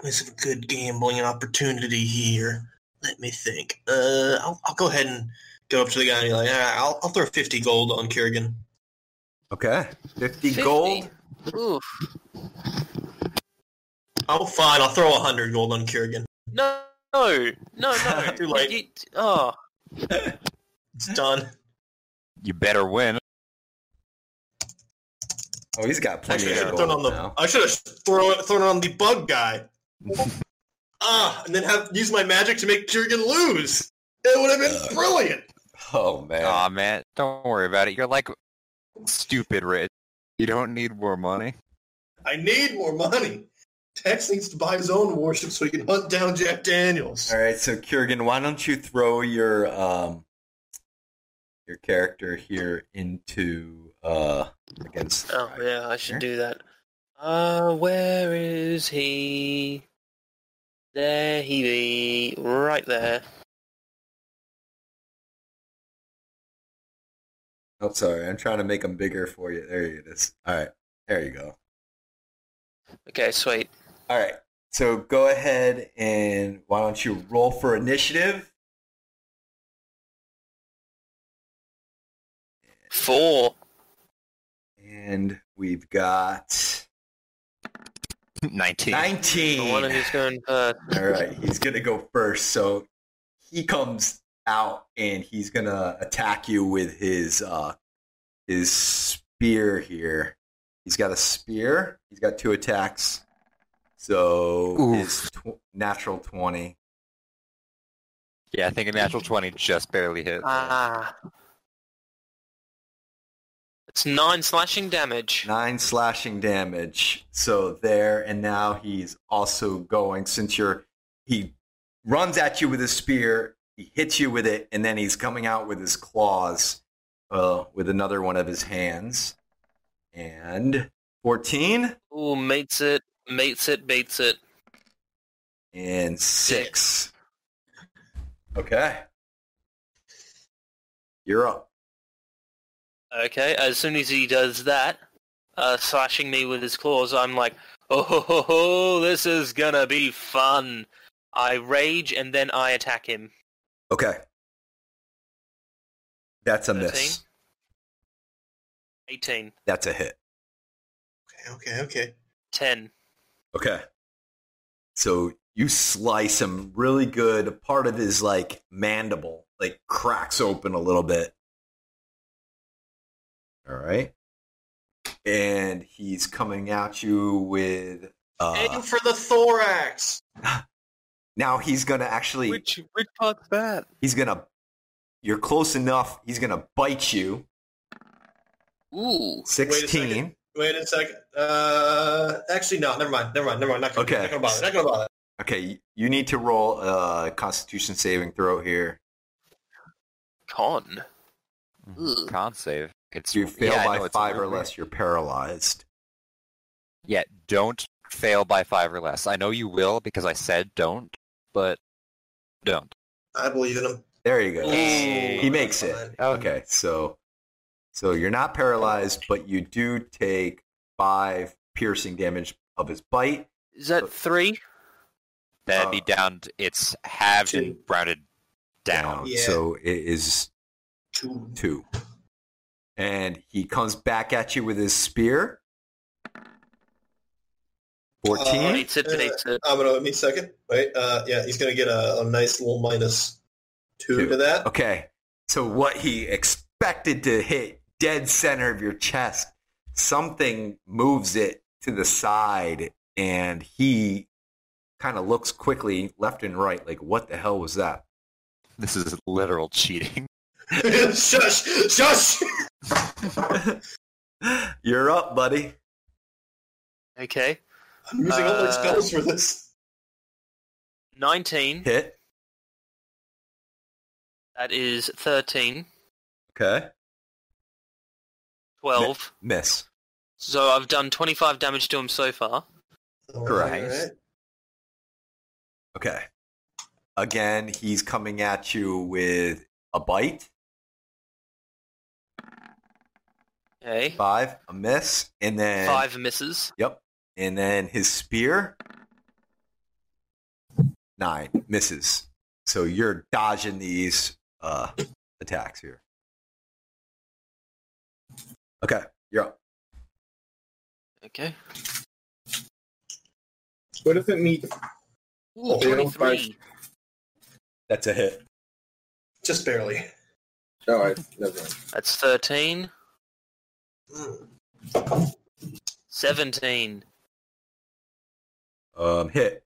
Less of a good gambling opportunity here. Let me think. Uh, I'll, I'll go ahead and go up to the guy and be like, ah, I'll, I'll throw 50 gold on Kurgan. Okay. 50, 50. gold. Oof. Oh, fine. I'll throw 100 gold on Kurgan. No, no, no, no. [LAUGHS] Too late. You- oh, It's done. You better win. Oh, he's got I plenty should of have thrown on gold the. now. I should have thrown it, thrown on the bug guy. [LAUGHS] ah, and then have use my magic to make Kurgan lose. It would have been brilliant. Oh, man. Aw, man, don't worry about it. You're like stupid rich. You don't need more money. I need more money. Tex needs to buy his own warship so he can hunt down Jack Daniels. All right, so Kurgan, why don't you throw your um your character here into uh against oh yeah, I should do that. Uh, where is he? There he be, right there. Oh, sorry, I'm trying to make him bigger for you. There it is. All right, there you go. Okay, sweet. All right, so go ahead and why don't you roll for initiative? Four. And we've got [LAUGHS] 19. The one 19. who's going first. [LAUGHS] All right, he's gonna go first. So he comes out and he's gonna attack you with his uh his spear here. He's got a spear. He's got two attacks. So Oof. his tw- natural twenty. Yeah, I think a natural 20 just barely hit. Ah. It's nine slashing damage. Nine slashing damage. So there, and now he's also going since you're he runs at you with his spear, he hits you with it, and then he's coming out with his claws, uh, with another one of his hands. And fourteen Ooh, mates it, mates it, beats it. and six. Okay. You're up. Okay, as soon as he does that, uh, slashing me with his claws, I'm like, oh, ho, ho, ho, this is gonna be fun. I rage and then I attack him. Okay. That's a 13? miss. 18. That's a hit. Okay, okay, okay. 10. Okay. So you slice him really good. Part of his like mandible like cracks open a little bit. All right. And he's coming at you with Aim uh for the thorax. [LAUGHS] now he's gonna actually which part's that? he's gonna you're close enough, he's gonna bite you. Ooh. Sixteen. Wait a second. Uh, actually, no. Never mind. Never mind. Never mind. Not gonna, Okay. Not gonna bother. Not gonna bother. Okay, you need to roll a constitution saving throw here. Con. Ugh. Con save. It's If you fail yeah, I know, by five or less, you're paralyzed. Yeah, don't fail by five or less. I know you will because I said don't, but don't. I believe in him. There you go. Ooh. He makes it. Okay, so so you're not paralyzed, but you do take five piercing damage of his bite. Is that three? That'd be Uh, down. To, it's halved and two. rounded down. Yeah. So it is Two. two. And he comes back at you with his spear. Fourteen. Uh, Beats it, beats it. I'm gonna. Give me a second. Wait. Uh, yeah. He's gonna get a, a nice little minus two, Two. to that. Okay. So what he expected to hit dead center of your chest, something moves it to the side and he kind of looks quickly left and right like what the hell was that? This is literal cheating. [LAUGHS] shush! Shush! [LAUGHS] You're up, buddy. Okay. I'm using all my Uh, spells for this. 19. Hit. That is 13. Okay. 12. Miss. So I've done 25 damage to him so far. Correct. Alright. Okay. Again, he's coming at you with a bite. Okay. Five, a miss, and then Five misses. Yep. And then his spear. Nine misses. So you're dodging these uh, attacks here. Okay, you're up. Okay. What does it mean? Ooh, Okay, 23. That's a hit. Just barely. All right, never mind. That's 13. Hmm. 17. Um, hit.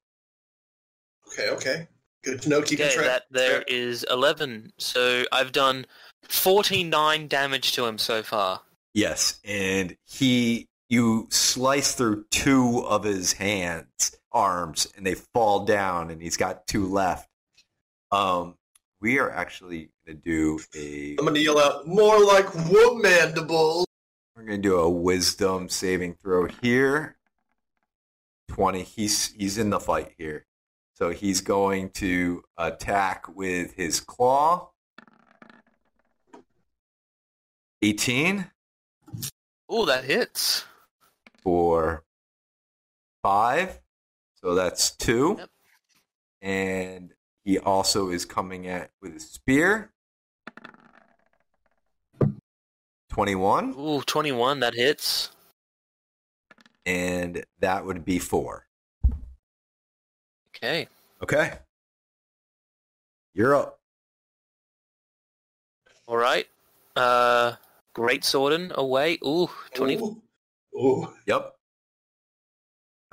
Okay, okay. Good to know. Keeping Okay, track. that there is 11. So I've done 49 damage to him so far. Yes, and he you slice through two of his hands, arms, and they fall down, and he's got two left. Um, we are actually gonna do a I'm gonna yell out more like whoop We're gonna do a wisdom saving throw here. Twenty. He's he's in the fight here, so he's going to attack with his claw. Eighteen Oh, that hits. for five, so that's two. Yep. And he also is coming at with a spear. Twenty-one. Ooh, 21, that hits. and that would be four. Okay. Okay. You're up. All right. Uh, Great Sworden away. Ooh, 20. Ooh. Ooh. Yep.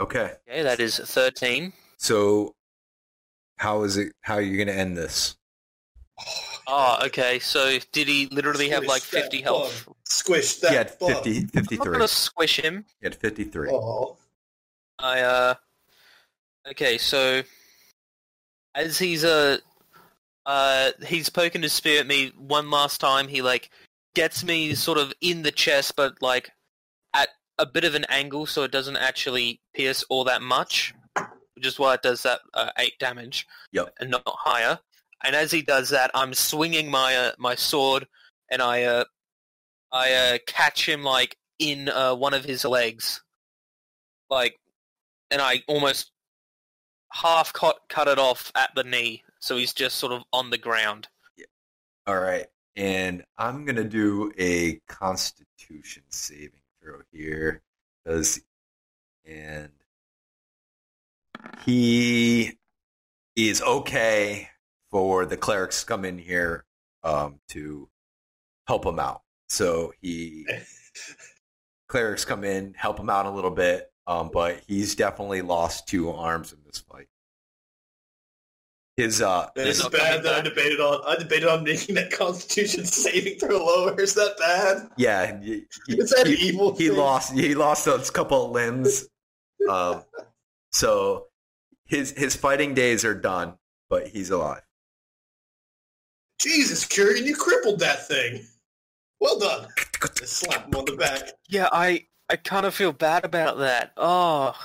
Okay. Okay, that is 13. So how is it how are you gonna end this? [SIGHS] Oh, okay. So did he literally have like Squish that 50 health? Squish that. He had bug. 50, I'm 53. not gonna squish him. He had 53. Oh. I uh okay, so as he's uh uh he's poking his spear at me one last time, he like gets me sort of in the chest but like at a bit of an angle so it doesn't actually pierce all that much. Which is why it does that uh, eight damage. Yep. And not higher. And as he does that, I'm swinging my uh, my sword and I uh I uh catch him like in uh, one of his legs. Like and I almost half cut cut it off at the knee, so he's just sort of on the ground. Yeah. All right. And I'm gonna do a constitution saving throw here. Because and he is okay for the clerics to come in here um, to help him out. So he [LAUGHS] clerics come in, help him out a little bit, um, but he's definitely lost two arms in this fight. His uh, Man, his, it's bad that I debated on. I debated on making that Constitution [LAUGHS] saving throw lower. Is that bad? yeah, he- Is that he- evil? he thing? lost he lost a couple of limbs [LAUGHS] um so his his fighting days are done but he's alive Jesus, Kurian, you crippled that thing. Well done. [LAUGHS] Just slap him on the back. Yeah, I I kind of feel bad about that. Oh,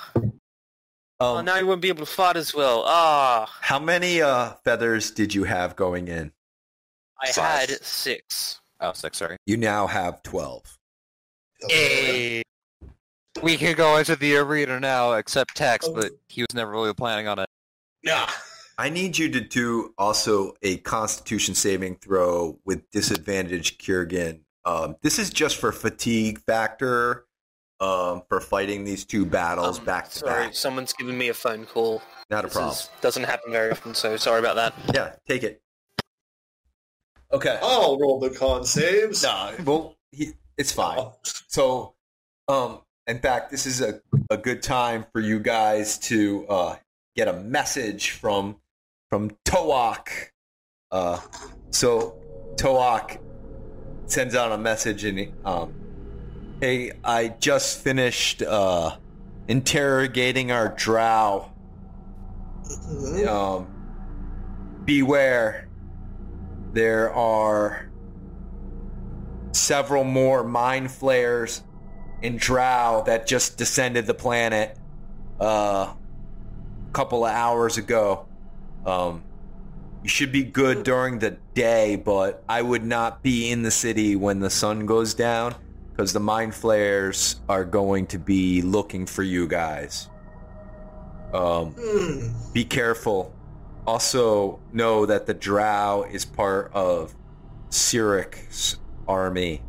oh um, now you won't be able to fight as well. Ah, how many uh feathers did you have going in I Five. had six. Oh, six, sorry. you now have 12 Hey. We can go into the arena now, except Tex, Oh. but he was never really planning on it. Nah. I need you to do also a constitution saving throw with disadvantage kurgan um this is just for fatigue factor um for fighting these two battles Um, back to back. sorry, back someone's giving me a phone call. not a This problem is- doesn't happen very often, so sorry about that. yeah take it okay I'll roll the con saves. No, well, he, it's fine. Oh. So, um, in fact, this is a, a good time for you guys to uh, get a message from from Toak. Uh, so Toak sends out a message and um, hey, I just finished uh, interrogating our drow. Mhm. Um, beware, there are several more mind flayers and Drow that just descended the planet uh, a couple of hours ago. Um, you should be good during the day, but I would not be in the city when the sun goes down because the mind flayers are going to be looking for you guys. Um, Hmm. be careful. Also, know that the Drow is part of Cyric's army,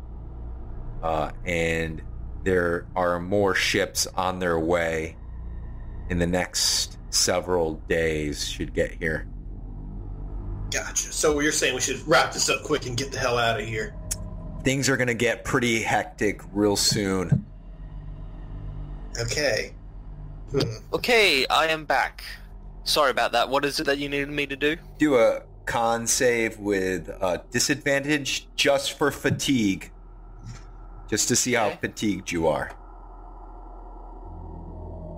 uh, and there are more ships on their way in the next several days. Should get here. Gotcha. So you're saying we should wrap this up quick and get the hell out of here? Things are gonna get pretty hectic real soon. Okay. Hmm. Okay, I am back. Sorry about that. What is it that you needed me to do? Do a con save with uh, disadvantage just for fatigue, just to see how fatigued you are.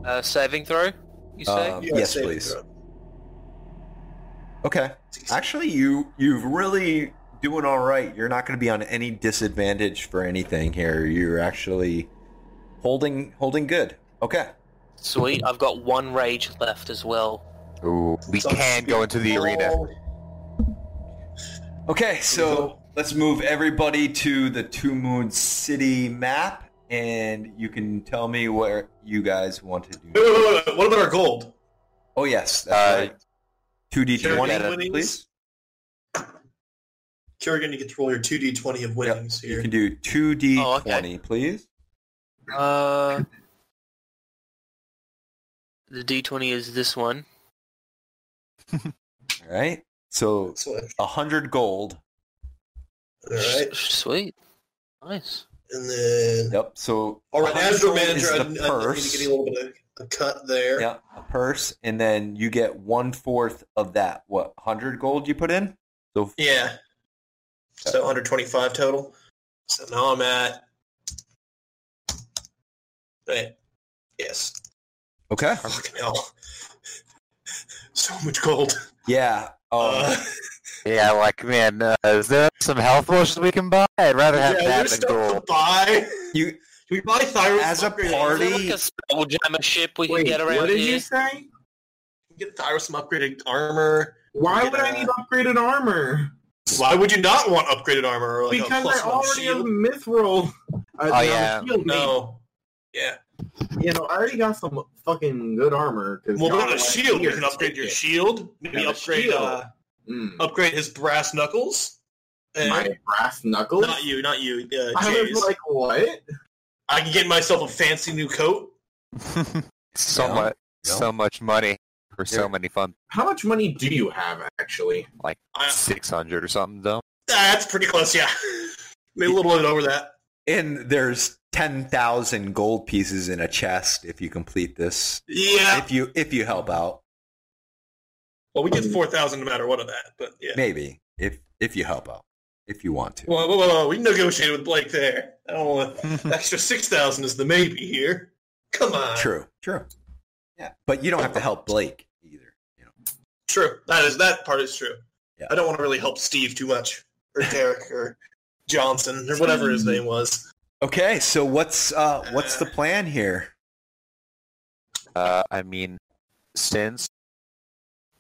Uh, saving throw, you say? Um, You yes, please. throw. Okay. Actually, you you've really doing all right. You're not going to be on any disadvantage for anything here. You're actually holding holding good. Okay. Sweet. I've got one rage left as well. Ooh, we So can go into the arena. Okay, so let's move everybody to the Two Moons City map, and you can tell me where you guys want to do. wait, wait, wait. What about our gold? Oh yes, Uh, that's right. Two D Kerrigan twenty, please. Kerrigan, you get to roll your 2d20 of winnings You here. You can do two D Oh, okay. twenty, please. Uh, the D20 is this one. [LAUGHS] All right. So a hundred gold. All right. S- Sweet. Nice. And then... Yep. So All right, 100 as the manager, I, I the need to purse. get a little bit of a cut there. Yeah, a purse, and then you get one fourth of that. What hundred gold you put in? So Yeah. So 125 total. So now I'm at. Right. Yes. okay, Fucking hell. [LAUGHS] So much gold. yeah. Um, Uh, Yeah, like man, uh, is there some health potions we can buy? I'd rather have yeah, that there's than stuff to gold. buy. [LAUGHS] you Can we buy Thyros As a party- Is there like a Spelljammer ship we can get around what did here? you say? Get Thyros some upgraded armor. Why would I a- need upgraded armor? Why would you not want upgraded armor? Or like a because plus I already have shield? a mithril. Uh, Oh, on yeah. No. Yeah. You know, I already got some fucking good armor. Cause Well, y'all a shield? You can upgrade your shield. Maybe Yeah, the upgrade shield. uh, Mm. upgrade his brass knuckles. And My brass knuckles. not you, not you. Uh, I was like, what? I can get myself a fancy new coat. [LAUGHS] so Yeah. much, Yeah. so much money for so many fun. How much money do you have actually? Like six hundred or something, though. That's pretty close, yeah. [LAUGHS] Maybe a little bit over that. and there's ten thousand gold pieces in a chest if you complete this. Yeah. If you if you help out, Well, we get four thousand no matter what of that, but yeah. maybe if if you help out, if you want to. Whoa, whoa, whoa, whoa. We negotiated with Blake there. I don't want [LAUGHS] extra six thousand is the maybe here. Come on. True, true. Yeah, but you don't have to help Blake either. You know. True. That is that part is true. Yeah. I don't want to really help Steve too much, or Derek, or Johnson, or whatever his name was. Okay, so what's uh what's the plan here? Uh, I mean, since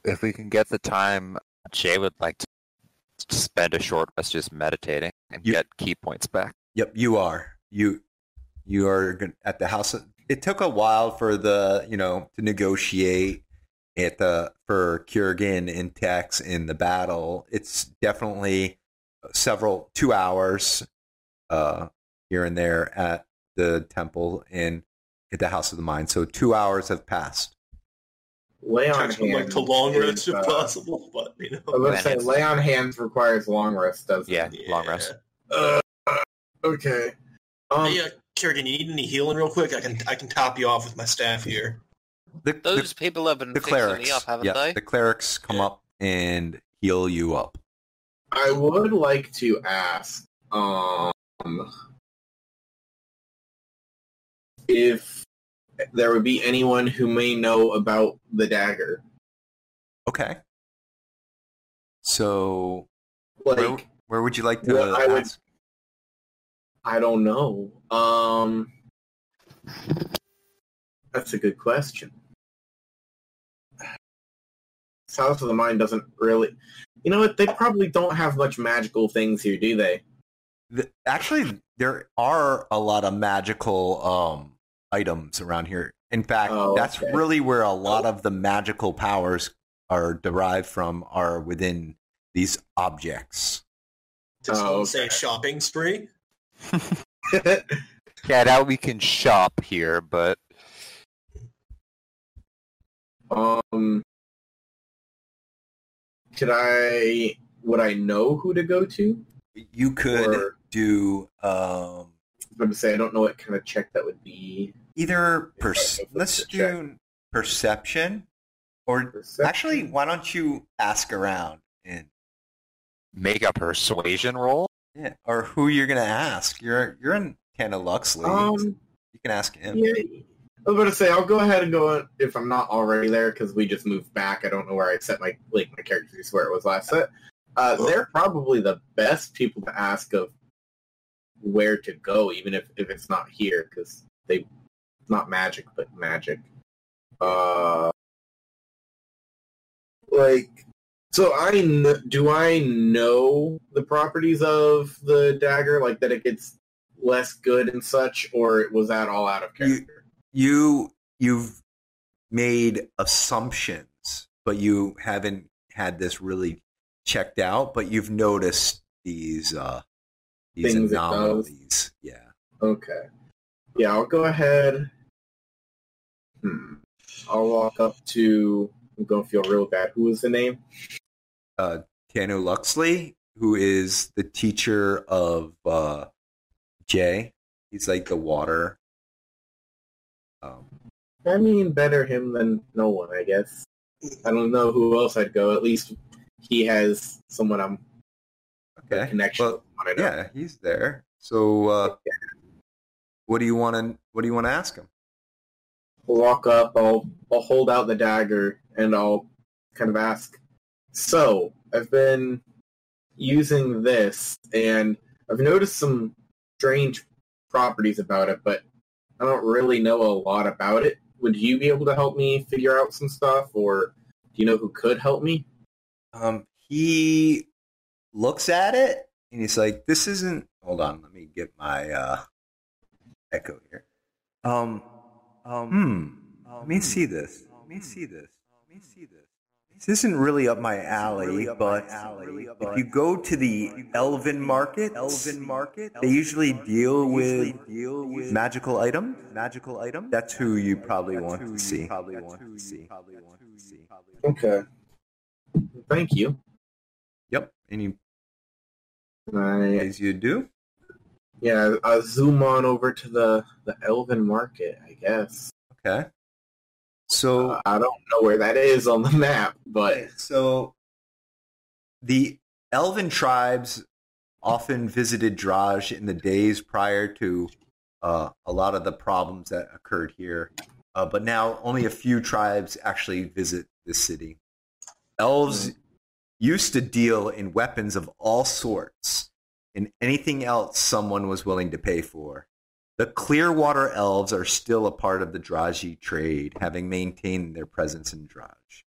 if we can get the time, Jay would like to spend a short rest just meditating and You- get key points back. Yep, you are. You you are at the house. It took a while for the you know to negotiate at the for Kurgan and Tex in the battle. It's definitely several two hours uh, here and there at the temple and at the house of the mind. So two hours have passed. Lay on Trying to like hands. to long is, rest if uh, possible, [LAUGHS] but you know. I was gonna say, lay on hands requires long rest, doesn't Yeah, it? long rest. Uh, Okay. Um, hey, uh, Kerrigan, you need any healing real quick? I can I can top you off with my staff here. The, Those the, people have been the fixing clerics, me up, haven't yeah, they? the clerics come Yeah. up and heal you up. I would like to ask, um, if there would be anyone who may know about the dagger. Okay. So Like, where, where would you like to Well, I would- I don't know. Um, That's a good question. South of the Mind doesn't really. You know what? They probably don't have much magical things here, do they? The, actually, there are a lot of magical um, items around here. In fact, Oh, that's okay. really where a lot of the magical powers are derived from. Are within these objects. Does Oh, one say shopping spree? [LAUGHS] Yeah, now we can shop here, but um, could I? Would I know who to go to? You could Or- do um, I'm going to say I don't know what kind of check that would be. Either Yeah, pers- let's check. do perception, or Perception? actually, why don't you ask around and make a persuasion roll. yeah, or who you're gonna ask? You're you're in Tana Luxley. um, you can ask him. yeah. I was gonna say I'll go ahead and go if I'm not already there because we just moved back. I don't know where I set my like my characters where it was last set. Uh, they're probably the best people to ask of where to go, even if, if it's not here, because they not magic, but magic. Uh, like, so I kn- do I know the properties of the dagger, like that it gets less good and such, or was that all out of character? you you've made assumptions, but you haven't had this really checked out. But you've noticed these uh, these Things anomalies. Yeah. Okay. Yeah, I'll go ahead. Hmm. I'll walk up to. I'm gonna feel real bad. Who was the name? Uh, Tanu Luxley, who is the teacher of uh, Jay. He's like the water. Um, I mean, better him than no one, I guess. I don't know who else I'd go. At least he has someone I'm okay. connection. Well, with, yeah, he's there. So, uh, what do you want to what do you want to ask him? Walk up. I'll I'll hold out the dagger and I'll kind of ask. So I've been using this, and I've noticed some strange properties about it, but I don't really know a lot about it. Would you be able to help me figure out some stuff, or do you know who could help me? Um, he looks at it and he's like, "This isn't." Hold on, let me get my uh, echo here. Um, um, hmm. Let me see this. Let me see this. Let me see this. This isn't really up my alley, but if you go to the Elven Market, Elven Market, they usually deal with deal with magical items. Magical items. That's who you probably want to see. Probably want to see. Okay. Thank you. Yep. Any I, things you do? Yeah, I'll zoom on over to the the Elven Market. I guess. Okay. So Uh, I don't know where that is on the [LAUGHS] map, but so the elven tribes often visited Draj in the days prior to uh, a lot of the problems that occurred here. Uh, but now only a few tribes actually visit the city. Elves used to deal in weapons of all sorts and anything else someone was willing to pay for. The Clearwater elves are still a part of the Draji trade, having maintained their presence in Draj.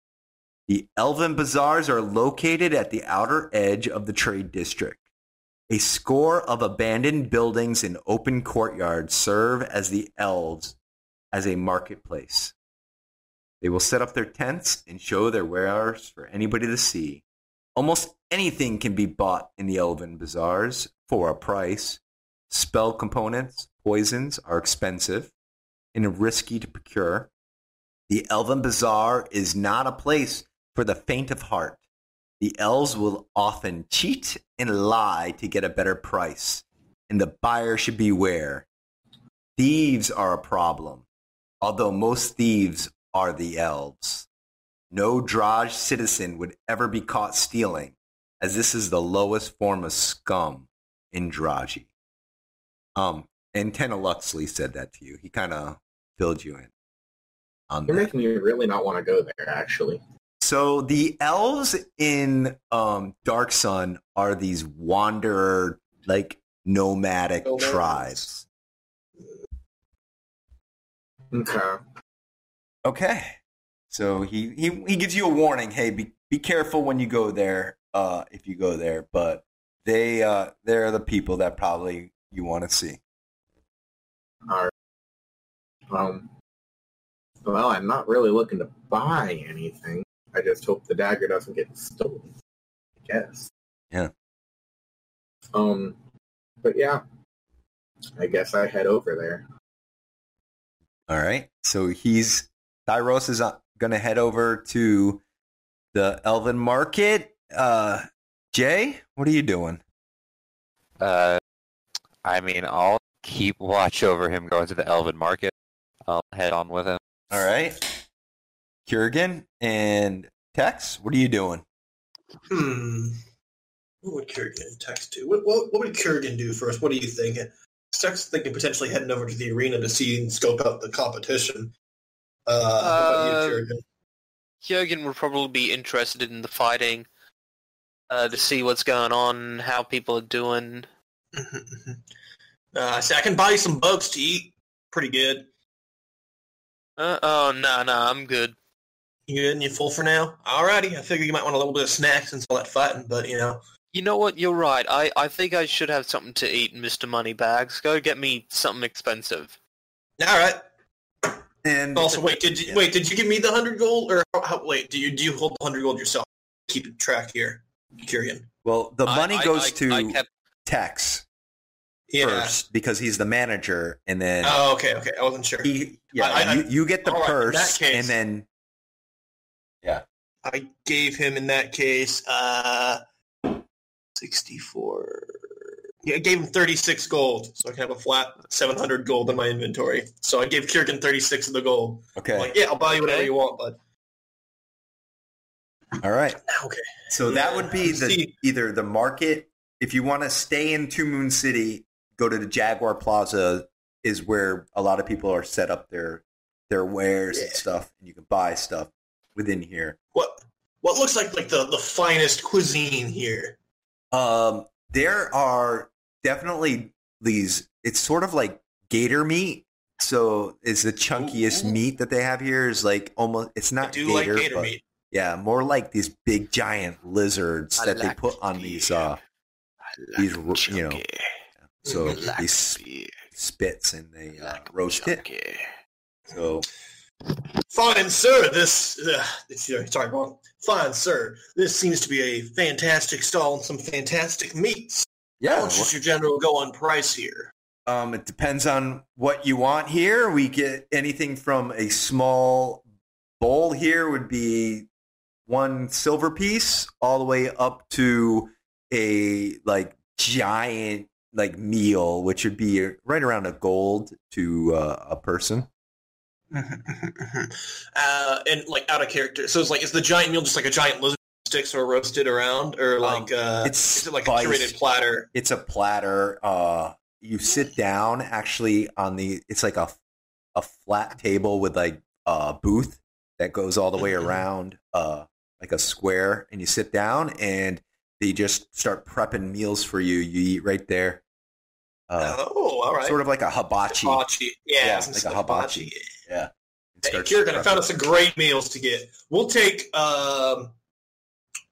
The Elven Bazaars are located at the outer edge of the trade district. A score of abandoned buildings and open courtyards serve as the elves as a marketplace. They will set up their tents and show their wares for anybody to see. Almost anything can be bought in the Elven Bazaars for a price. Spell components, poisons are expensive and risky to procure. The Elven Bazaar is not a place for the faint of heart. The elves will often cheat and lie to get a better price, and the buyer should beware. Thieves are a problem, although most thieves are the elves. No Draj citizen would ever be caught stealing, as this is the lowest form of scum in Draji. Um, and Tenna Luxley said that to you. He kind of filled you in on you're that. making me really not want to go there. Actually, So the elves in um, Dark Sun are these wanderer, like nomadic Nomads. tribes. Okay. Okay. So he, he he gives you a warning. Hey, be be careful when you go there. Uh, if you go there, but they uh they're the people that probably you want to see. All right. Um. Well, I'm not really looking to buy anything. I just hope the dagger doesn't get stolen. I guess. Yeah. Um. But yeah. I guess I head over there. All right. So he's Thyros is uh, gonna head over to the Elven Market. Uh, Jay, what are you doing? Uh, I mean, I'll keep watch over him going to the Elven Market. I'll head on with him. All right. Kurgan and Tex, what are you doing? Hmm. What would Kurgan Tex do? What, what, what would Kurgan do first? What do you think? Tex thinking potentially heading over to the arena to see and scope out the competition. Uh, Uh, you, Jurgen would probably be interested in the fighting uh, to see what's going on, how people are doing. [LAUGHS] uh, see, I can buy you some bugs to eat. Pretty good. Uh, oh, no, no, I'm good. You good and you full for now? Alrighty. I figure you might want a little bit of snacks and all that fighting, but you know. You know what? You're right. I, I think I should have something to eat, Mr. Moneybags. Go get me something expensive. All right. And Also, wait. Did you, Yeah. wait? Did you give me the hundred gold, or how, how, wait? Do you do you hold the hundred gold yourself? Keep track here, Kyrian. well, the I- money I- goes I- to I kept, Tex Yeah. first because he's the manager, and then Oh, okay, okay. I wasn't sure. he, yeah, I- I- you, you get the all right, in purse, case- and then yeah, I gave him in that case uh, sixty-four. Yeah, I gave him thirty-six gold, so I can have a flat seven hundred gold in my inventory. So I gave Kirkin thirty-six of the gold. okay, I'm like, yeah, I'll buy you whatever Okay. you want, bud. all right. Okay. So that would be the See- either the market. If you want to stay in Two Moon City, go to the Jaguar Plaza. Is where a lot of people are set up their their wares and stuff, and you can buy stuff within here. What what looks like like the, the finest cuisine here? Um, there are definitely these. It's sort of like gator meat. So it's the chunkiest Ooh. meat that they have here. Is like almost. It's I not do gator, like gator but meat. yeah, more like these big giant lizards I that they put on beer. these. Uh, these ro- you know, so these spits and they uh, roast it. So Fine, sir. This, uh, this sorry, wrong. Fine, sir. This seems to be a fantastic stall and some fantastic meats. Yeah, much does your general go on price here? Um, it depends on what you want here. We get anything from a small bowl here would be one silver piece all the way up to a like giant like meal, which would be right around a gold to uh, a person. [LAUGHS] uh, and like out of character. So it's like is the giant meal just like a giant lizard sticks or roasted around, or like uh, Um, it's is it like spiced. a curated platter? It's a platter. Uh, you sit down actually on the. It's like a a flat table with like a booth that goes all the way Mhm. around, uh, like a square, and you sit down and they just start prepping meals for you. You eat right there. Uh, oh, all right. Sort of like a hibachi. hibachi. Yeah, Yeah, I was gonna like a hibachi. Yeah. It Hey, Kierkegaard, I found us some great meals to get. We'll take um,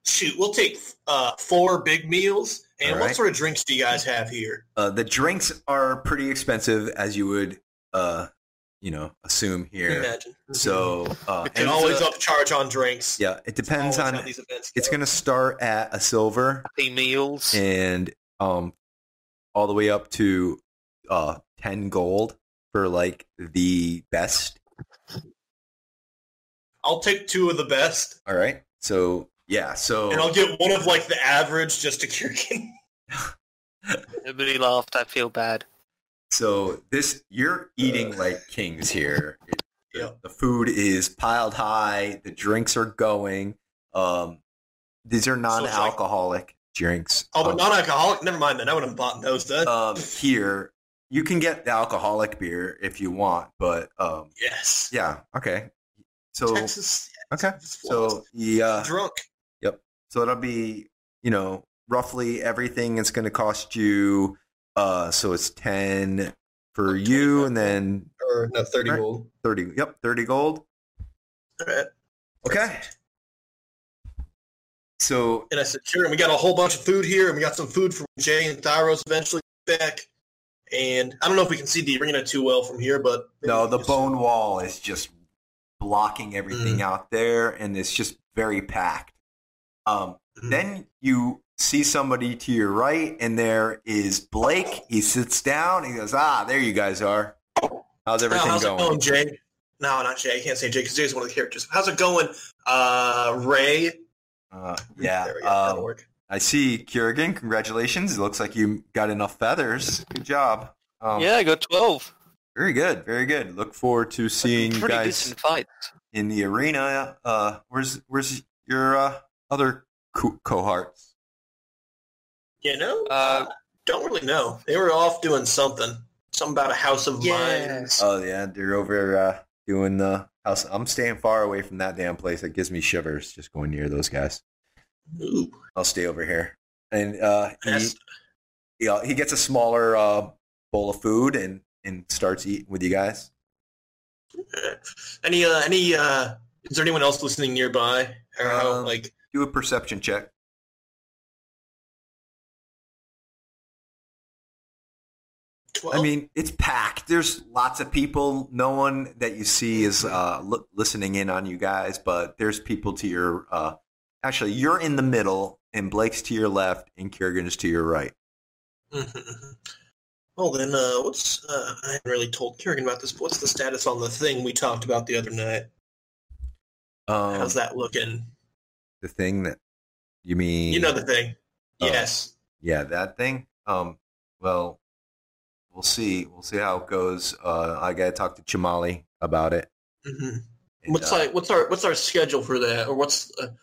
shoot, we'll take uh, four big meals. And All what sort of drinks do you guys have here? Uh, the drinks are pretty expensive, as you would, uh, you know, assume here. Imagine. So, uh, we can and- always upcharge on drinks. yeah, it depends on how these events It's going to start at a silver happy meals. and um all the way up to uh 10 gold for like the best. I'll take two of the best, All right. So, yeah, so and I'll get one of like the average just to Kierkegaard. [LAUGHS] Nobody laughed. I feel bad. so this you're eating like kings here. It- the, Yeah. the food is piled high, the drinks are going. Um these are it's like- non-alcoholic drinks. Oh, but Um, non-alcoholic. Never mind then. I would have bought those then. um here you can get the alcoholic beer if you want, but um yes. yeah, okay. So Texas. okay. So yeah, drunk. So it'll be you know roughly everything it's going to cost you. Uh, so it's ten for you, and then or no, thirty Right. gold. Thirty. Yep, thirty gold. All right. Okay. So And I said, sure. And we got a whole bunch of food here, and we got some food from Jay and Thyros eventually back. And I don't know if we can see the arena too well from here, but no, the can bone wall is just blocking everything out there, and it's just very packed. Um, Mhm. Then you see somebody to your right, and there is Blake. He sits down. He goes, "Ah, there you guys are. How's Oh, everything how's going?" it going, Jay? No, not Jay. I can't say Jay because Jay's one of the characters. How's it going, uh, Ray? Uh, yeah. There we go. Um, work. I see, Kurgan. Congratulations. It looks like you got enough feathers. Good job. Um, yeah, I got 12. Very good. Very good. Look forward to seeing you guys in the arena. Uh, where's where's your uh, other co- cohorts? You know, Uh, don't really know. They were off doing something. Something about a house of Yeah. mines. Oh yeah, they're over uh, doing the house. I'm staying far away from that damn place. It gives me shivers just going near those guys. Ooh, I'll stay over here. And uh, he, that's- he uh, he gets a smaller uh, bowl of food and and starts eating with you guys. any, uh, any, uh, is there anyone else listening nearby? Or how, Um, like, Do a perception check. twelve? I mean, it's packed. There's lots of people. No one that you see is uh, li- listening in on you guys, but there's people to your. Uh, actually, you're in the middle, and Blake's to your left, and Kurgan's to your right. Mhm. Well then, uh, what's uh, I haven't really told Kerrigan about this. But what's the status on the thing we talked about the other night? Um, How's that looking? The thing that you mean? You know the thing. Oh. Yes. Yeah, that thing. Um, well, we'll see. We'll see how it goes. Uh, I gotta talk to Chamali about it. hmm And, What's uh, like? What's our What's our schedule for that, or what's the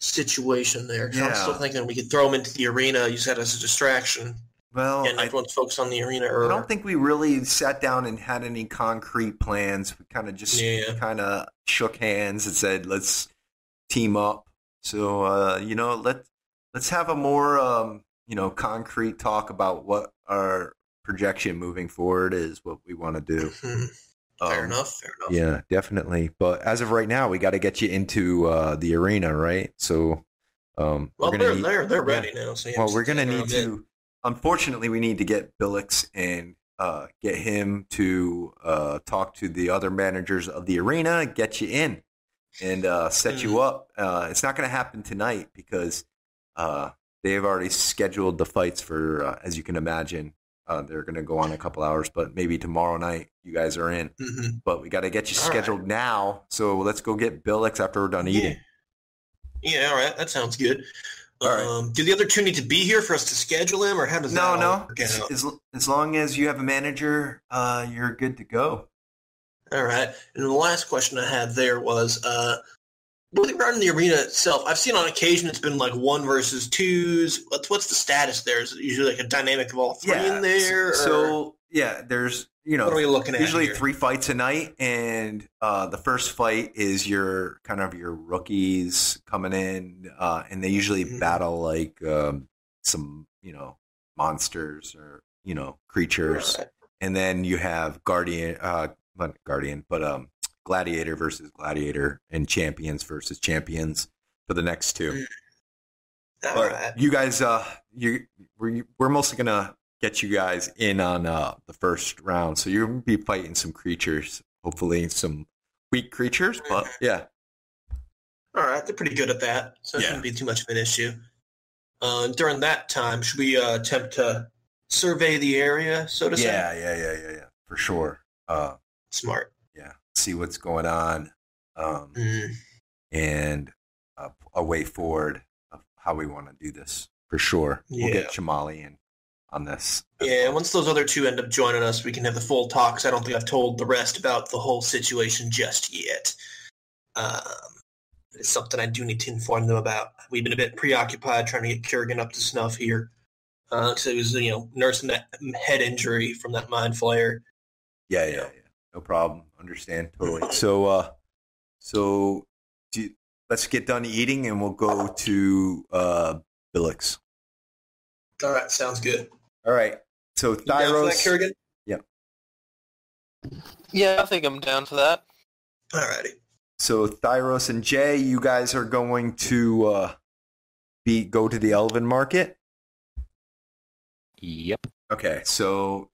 situation there? 'Cause I'm still thinking we could throw him into the arena, use that as a distraction, Well, and I, everyone's focused on the arena. I don't think we really sat down and had any concrete plans. We kind of just Yeah. kind of shook hands and said, "Let's team up." So, uh, you know, let let's have a more um, you know concrete talk about what our projection moving forward is, what we want to do. Mhm. fair Um, enough. Fair enough. Yeah, definitely. But as of right now, we got to get you into uh, the arena, right? So, um, Well, they're need, they're they're yeah. ready now. So well, we're gonna need to. Unfortunately, we need to get Billix and uh, get him to uh, talk to the other managers of the arena, get you in, and uh, set you up. Uh, it's not going to happen tonight because uh, they've already scheduled the fights for, uh, as you can imagine. Uh, they're going to go on a couple hours, but maybe tomorrow night you guys are in Mhm. but we got to get you All right. scheduled now. So let's go get Billix after we're done Yeah. eating. Yeah, all right, that sounds good. All right. Um, do the other two need to be here for us to schedule him, or how does No, that no. As, as, as long as you have a manager, uh, you're good to go. All right. And the last question I had there was, uh, regarding the arena itself, I've seen on occasion it's been like one versus twos. What's what's the status there? Is it usually like a dynamic of all three in there? or So yeah, there's you know what are we looking at? usually here? three fights a night, and uh, the first fight is your kind of your rookies coming in, uh, and they usually Mhm. battle like um, some you know monsters or you know creatures. Right. and then you have guardian uh not guardian but um gladiator versus gladiator and champions versus champions for the next two All but right. you guys uh you we're, we're mostly gonna get you guys in on uh the first round so you'll be fighting some creatures hopefully some weak creatures but yeah All right. They're pretty good at that, so it Yeah. shouldn't be too much of an issue. Uh, during that time, should we uh, attempt to survey the area, so to say? yeah yeah yeah yeah yeah for sure uh Smart. yeah see what's going on um Mm. and a, a way forward of how we want to do this for sure. We'll get Chamali in on this. Yeah, once those other two end up joining us, we can have the full talks. I don't think I've told the rest about the whole situation just yet. Um, it's something I do need to inform them about. We've been a bit preoccupied trying to get Kerrigan up to snuff here. Uh, Because he was, you know, nursing that head injury from that mind flayer. yeah, yeah, yeah. No problem. Understand totally. [CLEARS THROAT] So, uh, so do, let's get done eating and we'll go to uh, Billix. All right, sounds good. All right. So You down for that, Thyros. Kerrigan? Yeah, I think I'm down for that. Alrighty. So Thyros and Jay, you guys are going to uh, be go to the Elven Market. Yep. Okay, so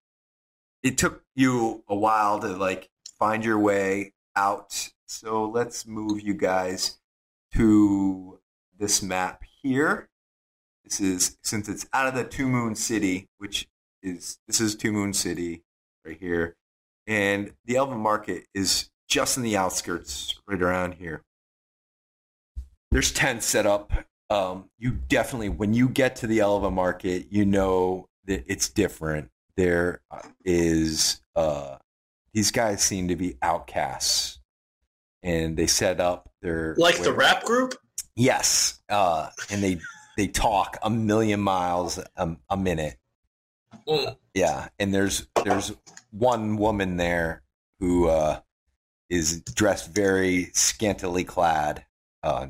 it took you a while to like find your way out. So let's move you guys to this map here. This is since it's out of the Two Moon City, which is this is Two Moon City right here, and the Elven Market is just in the outskirts, right around here. There's tents set up. Um, you definitely, when you get to the Elven Market, you know that it's different. There is uh, these guys seem to be outcasts, and they set up their Like the rap group? Yes, uh, and they they talk a million miles a, a minute. Mm. Yeah, and there's there's one woman there who uh, is dressed very scantily clad, uh,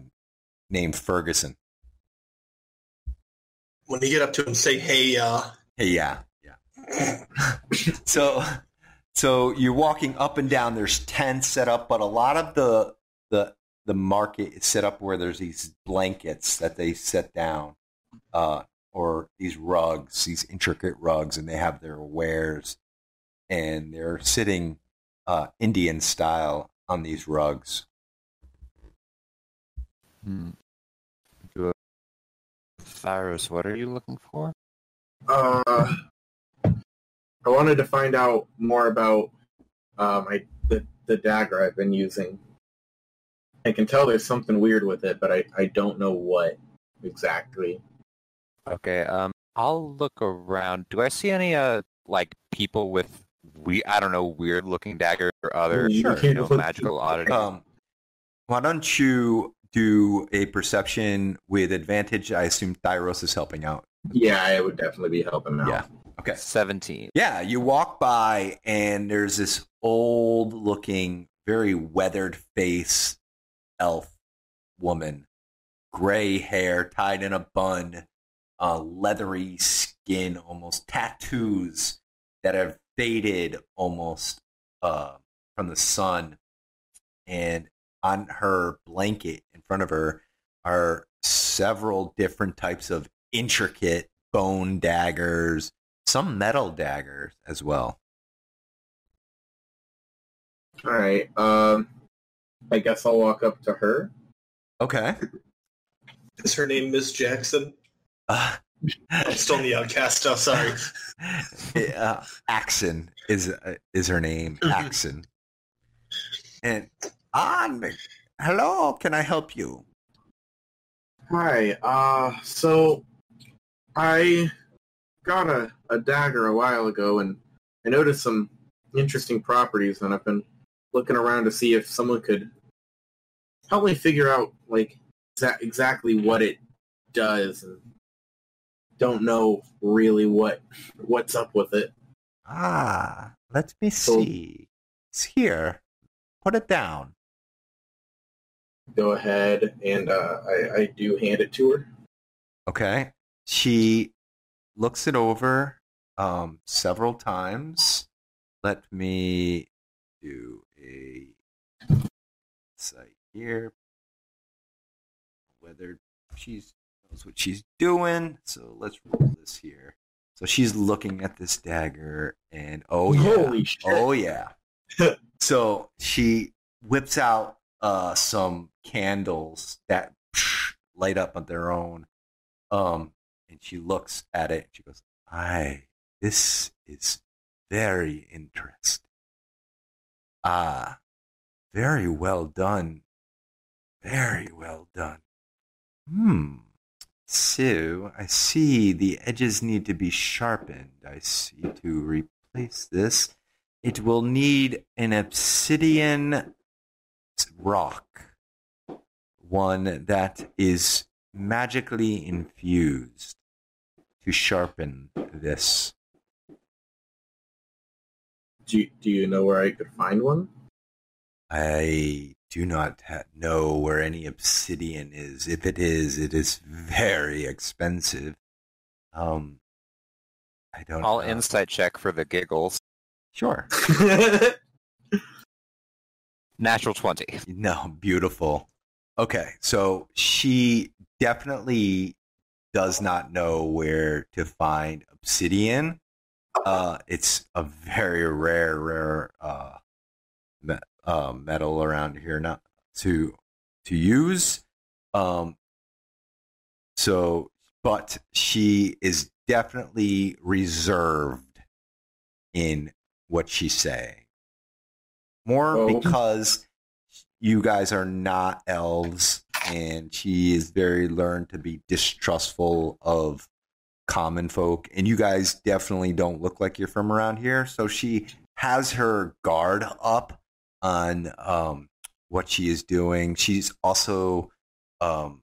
named Ferguson. When you get up to him, say, hey, uh, Hey, yeah, yeah. [LAUGHS] so, so you're walking up and down. There's tents set up, but a lot of the the the market is set up where there's these blankets that they set down, uh, or these rugs, these intricate rugs, and they have their wares, and they're sitting uh, Indian style on these rugs. Hmm. Do Cyrus, what are you looking for? Uh, I wanted to find out more about uh, my the, the dagger I've been using. I can tell there's something weird with it, but I, I don't know what exactly. Okay, um, I'll look around. Do I see any uh like people with we I don't know weird looking daggers or other Sure. you know, magical oddities? Um, why don't you do a perception with advantage? I assume Thyros is helping out. Yeah, I would definitely be helping out. Yeah. Okay. Seventeen. Yeah, you walk by and there's this old looking, very weathered face elf woman, gray hair tied in a bun, uh, leathery skin, almost tattoos that have faded almost uh, from the sun. And on her blanket in front of her are several different types of intricate bone daggers, some metal daggers as well. All right. Um, I guess I'll walk up to her. Okay. is her name Miss Jackson? Uh, I'm still in the outcast stuff, sorry. [LAUGHS] uh, Axon is uh, is her name. Axon. And on, hello. Can I help you? Hi. Uh, so I got a, a dagger a while ago, and I noticed some interesting properties, and I've been looking around to see if someone could help me figure out like exa- exactly what it does, and don't know really what what's up with it. Ah, let me So- see. It's here. Put it down. Go ahead, and uh, I, I do hand it to her. Okay. She looks it over um, several times. Let me do a site here. Whether she's knows what she's doing. So let's roll this here. So she's looking at this dagger, and oh yeah! Oh yeah. [LAUGHS] so she whips out uh, some candles that light up on their own. Um, and she looks at it. And she goes, "Aye, this is very interesting. Ah, very well done. Very well done. Hmm. So I see the edges need to be sharpened. I see to replace this." It will need an obsidian rock, one that is magically infused to sharpen this. Do you, do you know where I could find one? I do not ha- know where any obsidian is. If it is, it is very expensive. Um, I don't. I'll know. insight check for the giggles. Sure. [LAUGHS] Natural 20. No, beautiful. Okay, so she definitely does not know where to find obsidian. Uh, it's a very rare, rare uh, me- uh, metal around here not to to use. Um, so, but she is definitely reserved in what she's saying. More Oh. because you guys are not elves, and she is very learned to be distrustful of common folk. And you guys definitely don't look like you're from around here, so she has her guard up on um, what she is doing. She's also um,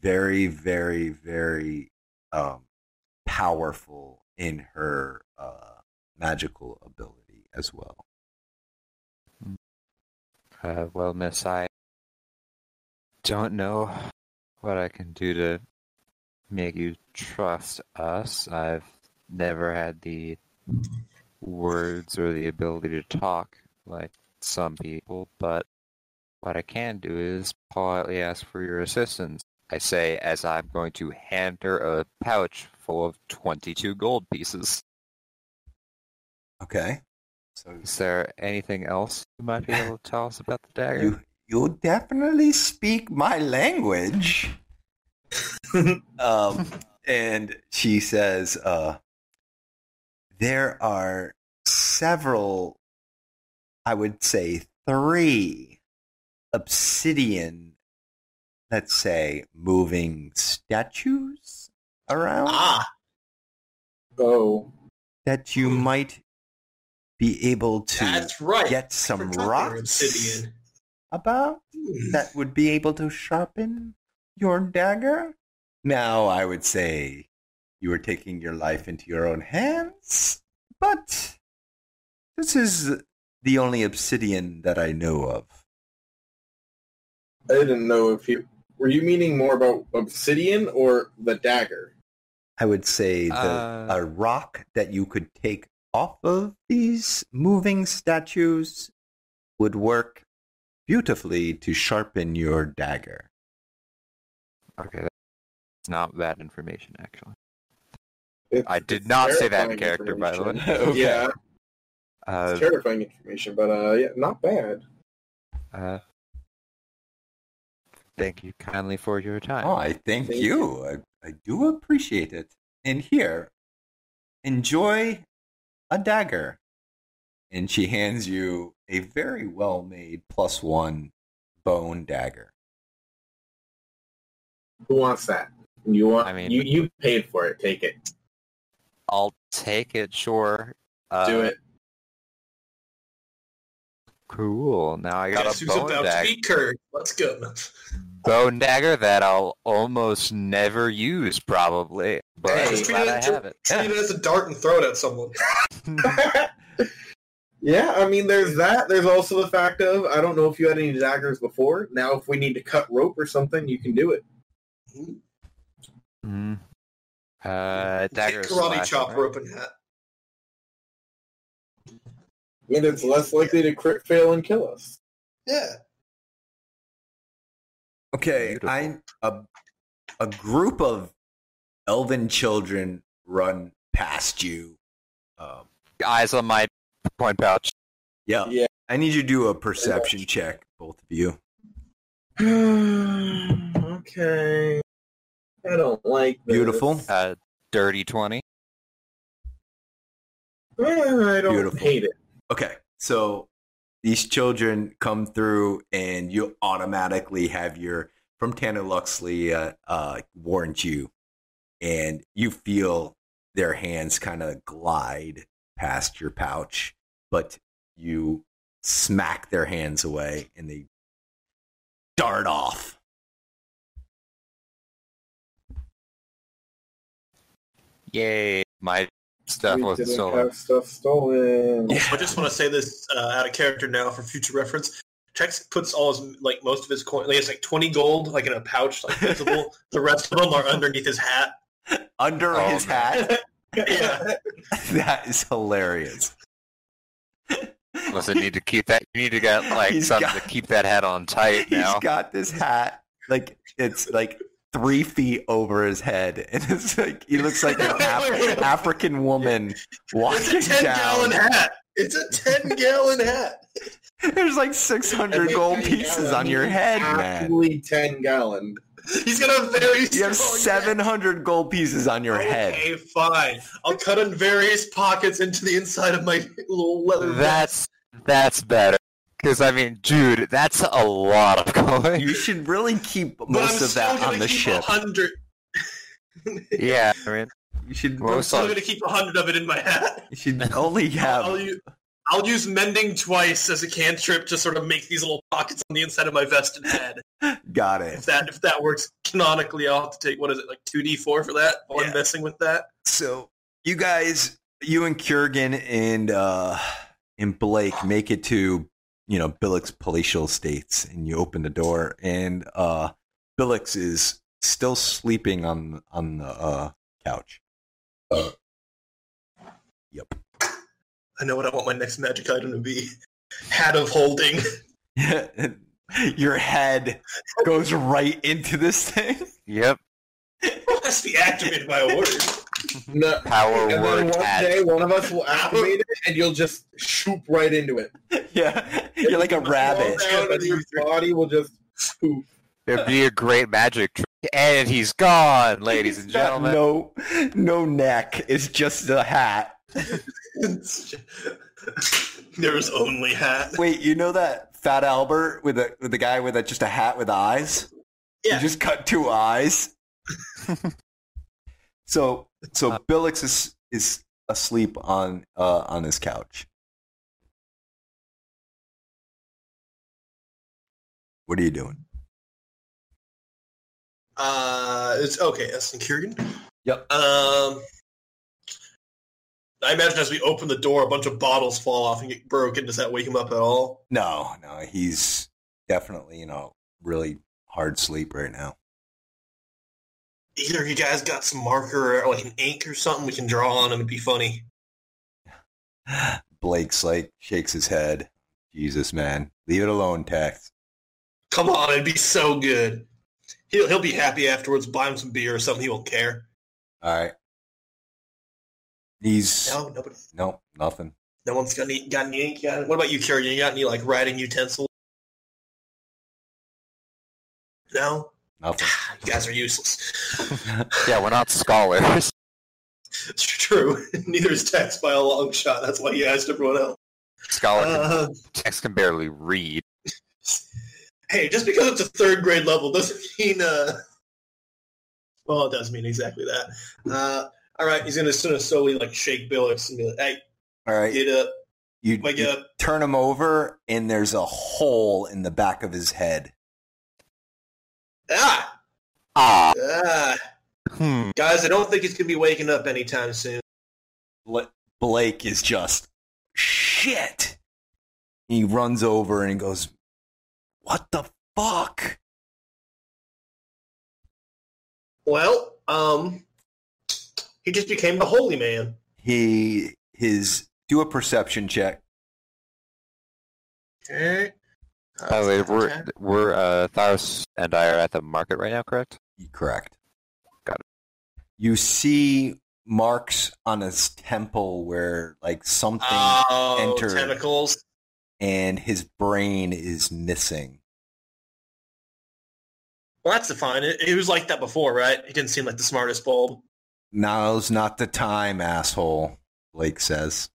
very, very, very um, powerful in her uh, magical ability as well. Uh, well, miss, I don't know what I can do to make you trust us. I've never had the words or the ability to talk like some people, but what I can do is politely ask for your assistance. I say as I'm going to hand her a pouch full of 22 gold pieces. Okay. So Is there anything else you might be [LAUGHS] able to tell us about the dagger? you you definitely speak my language. [LAUGHS] um, and she says, uh, there are several, I would say three obsidian, let's say, moving statues around Ah, Oh, that you might be able to that's right. get some Forgot they were rocks Obsidian. About Hmm. that would be able to sharpen your dagger. Now, I would say you are taking your life into your own hands, but this is the only obsidian that I know of. I didn't know if you were you meaning more about obsidian or the dagger. I would say the, Uh. a rock that you could take off of these moving statues would work beautifully to sharpen your dagger. Okay, that's not bad information, actually. It's- I did not say that in character, by the way. [LAUGHS] Okay. Yeah, Uh, it's terrifying information, but uh, yeah, not bad. uh, thank you kindly for your time. Oh, I thank, Thank you. I, I do appreciate it. And here, enjoy a dagger. And she hands you a very well made plus one bone dagger. Who wants that? You want? I mean- you you paid for it. Take it. I'll take it, sure. Uh, Do it. Cool. Now I got Guess a who's bone about dagger, to be Kurt? Let's go. bone dagger that I'll almost never use, probably. But Hey, I'm just treat glad I have it. treat it as a dart and throw it at someone. [LAUGHS] [LAUGHS] yeah, I mean, there's that. There's also the fact of I don't know if you had any daggers before. Now, if we need to cut rope or something, you can do it. Mm. Uh, dagger Hit is karate chop right? rope and hat. I mean, it's less likely to crit fail and kill us. Yeah. Okay, Beautiful. I a a group of elven children run past you. Um, Eyes on my point pouch. yeah. Yeah. I need you to do a perception check, both of you. [SIGHS] okay. I don't like this. Beautiful. Uh, dirty 20. Eh, I don't Beautiful. hate it. Okay, so these children come through, and you automatically have your from Tanner Luxley uh, uh, warned you, and you feel their hands kind of glide past your pouch, but you smack their hands away, and they dart off. Yay. My stuff we wasn't didn't stolen. have stuff stolen. I just want to say this uh, out of character now for future reference. Trex puts all his like most of his coin. Like, it's like twenty gold, like in a pouch, like visible. [LAUGHS] the rest of them are underneath his hat. Under Oh, his man. hat, [LAUGHS] Yeah. [LAUGHS] that is hilarious. Listen, need to keep that. You need to get like He's something got- to keep that hat on tight [LAUGHS] He's now. got this hat like it's like three feet over his head, [LAUGHS] and it's like he looks like an Af- African woman walking It's a 10 gallon hat. It's a 10 gallon hat. There's like 600 gold pieces gallon, on your head, man. Actually, ten gallon. [LAUGHS] He's got a very You have 700 gold pieces on your head. Okay, fine. I'll cut in various pockets into the inside of my little leather vest. That's that's better. Because I mean, dude, that's a lot of coin. You should really keep most of that on the keep ship. 100. yeah, I mean, [LAUGHS] You should, Well, I'm still going to keep a 100 of it in my hat. you should only [LAUGHS] I'll, have. u- I'll use mending twice as a cantrip to sort of make these little pockets on the inside of my vest and head. Got it. If that if that works canonically, I'll have to take what is it like two d four for that. While Yeah. I'm messing with that. So you guys, you and Kurgan and uh and Blake make it to you know Billick's palatial estates, and you open the door, and uh Billix is still sleeping on on the uh couch. Yep. I know what I want my next magic item to be. Hat of holding. [LAUGHS] [LAUGHS] Your head goes right into this thing. yep. Has to be activated by a word. [LAUGHS] No, Power and then word one hat. day, one of us will activate it, and you'll just shoot right into it. yeah, you're like a rabbit. Fall down, and your body will just poof. It'd be a great magic trick. And he's gone, ladies and gentlemen. No, no neck. It's just a hat. [LAUGHS] There's only hat. Wait, you know that Fat Albert with the with the guy with a, just a hat with eyes? Yeah. You just cut two eyes. [LAUGHS] so so Billix is is asleep on uh on his couch. What are you doing? Uh, it's okay. That's Kurgan. Yep. Um, I imagine as we open the door, a bunch of bottles fall off and get broken. Does that wake him up at all? No, no, he's definitely, you know, really hard sleep right now. Either you guys got some marker or like an ink or something we can draw on and it'd be funny. [SIGHS] Blake's like shakes his head. Jesus, man, leave it alone, Tex. Come on, it'd be so good. He'll he'll be happy afterwards. Buy him some beer or something. He won't care. All right. He's No, nobody. no nothing. No one's got any got any ink. Got, what about you, Kurgan? You got any like writing utensils? No, Nothing. [SIGHS] you guys are useless. [LAUGHS] Yeah, we're not scholars. [LAUGHS] It's true. [LAUGHS] Neither is Tex by a long shot. That's why he asked everyone else. Scholar can, Uh, Tex can barely read. hey, just because it's a third grade level doesn't mean. Uh... Well, it does mean exactly that. Uh, all right, he's gonna sort of slowly like shake Billix and be like, "Hey, All right. get up, You, wake you up." turn him over, and there's a hole in the back of his head. Ah, Ah. ah, Hmm. guys, I don't think he's gonna be waking up anytime soon. Blake is just shit. He runs over and he goes, "What the fuck?" Well, um, he just became the holy man. He his do a perception check. Okay. By the way, we're we're uh, Tharos and I are at the market right now, correct? Correct. Got it. You see marks on his temple where like something Oh, entered. tentacles. and his brain is missing. Well, that's fine. It, it was like that before, right? He didn't seem like the smartest bulb. Now's not the time, asshole. Blake says.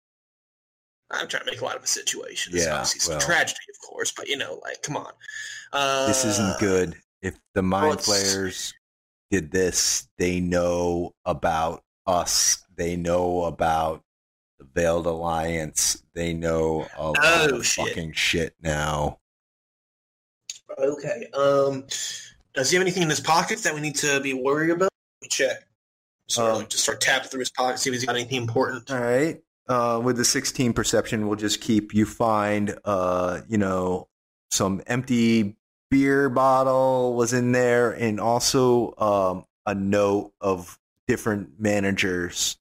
I'm trying to make a lot of a situation. It's Yeah, obviously well. tragedy, of course, but you know, like, come on. Uh, This isn't good. If the mind it's- flayers did this, they know about us. They know about the Veiled Alliance. They know a lot Oh, of shit. fucking shit now. Okay. Um, does he have anything in his pockets that we need to be worried about? Let me check. So Um, like, just start tapping through his pockets, see if he's got anything important. All right. Uh, with the 16 perception, we'll just keep you find, uh, you know, some empty beer bottle was in there and also um, a note of different managers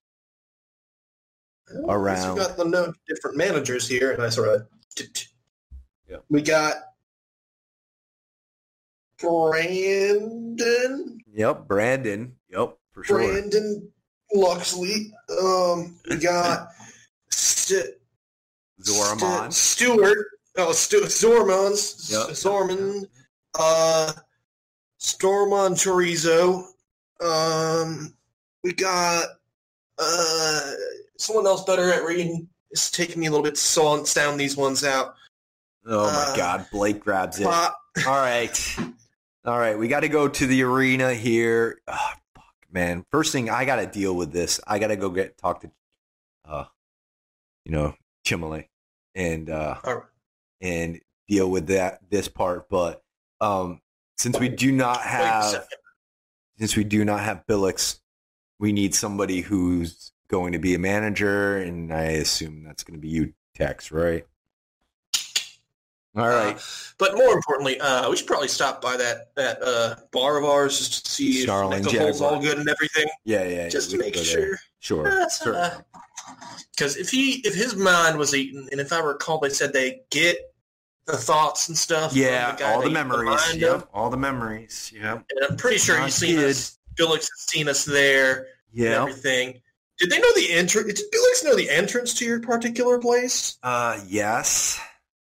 Well, Around. We got the no different managers here, and I sort of. Yeah. We got Brandon, Yep, Brandon. Yep, for sure. Brandon Luxley. Um, we got St- Zoramon. St- Stewart. Oh, Stu- Zormans. Yep. Zorman. Uh, Stormon Chorizo. Um, we got uh someone else better at reading. It's taking me a little bit to sound, sound these ones out. Oh my Uh, God, Blake grabs it. Pop. All right. All right. We got to go to the arena here. Oh, man. First thing, I got to deal with this. I got to go get talk to, uh, you know, Chimale and, uh, right. and deal with that, this part. But, um, since we do not [LAUGHS] have, since we do not have Billix, we need somebody who's going to be a manager. And I assume that's going to be you, Tex, right? All right. Uh, but more importantly, uh, we should probably stop by that that uh, bar of ours just to see Starling if the hole's all good and everything, yeah, yeah. just we to make go there. sure. Sure. sure. Because if he if his mind was eaten, and if I recall, they said they get the thoughts and stuff. Yeah, the all the memories. mind Yep, all the memories. Yep. And I'm pretty sure he's seen kid. us. Billix has seen us there Yeah. everything. Did they know the entrance? Did Billix know the entrance to your particular place? Uh, yes,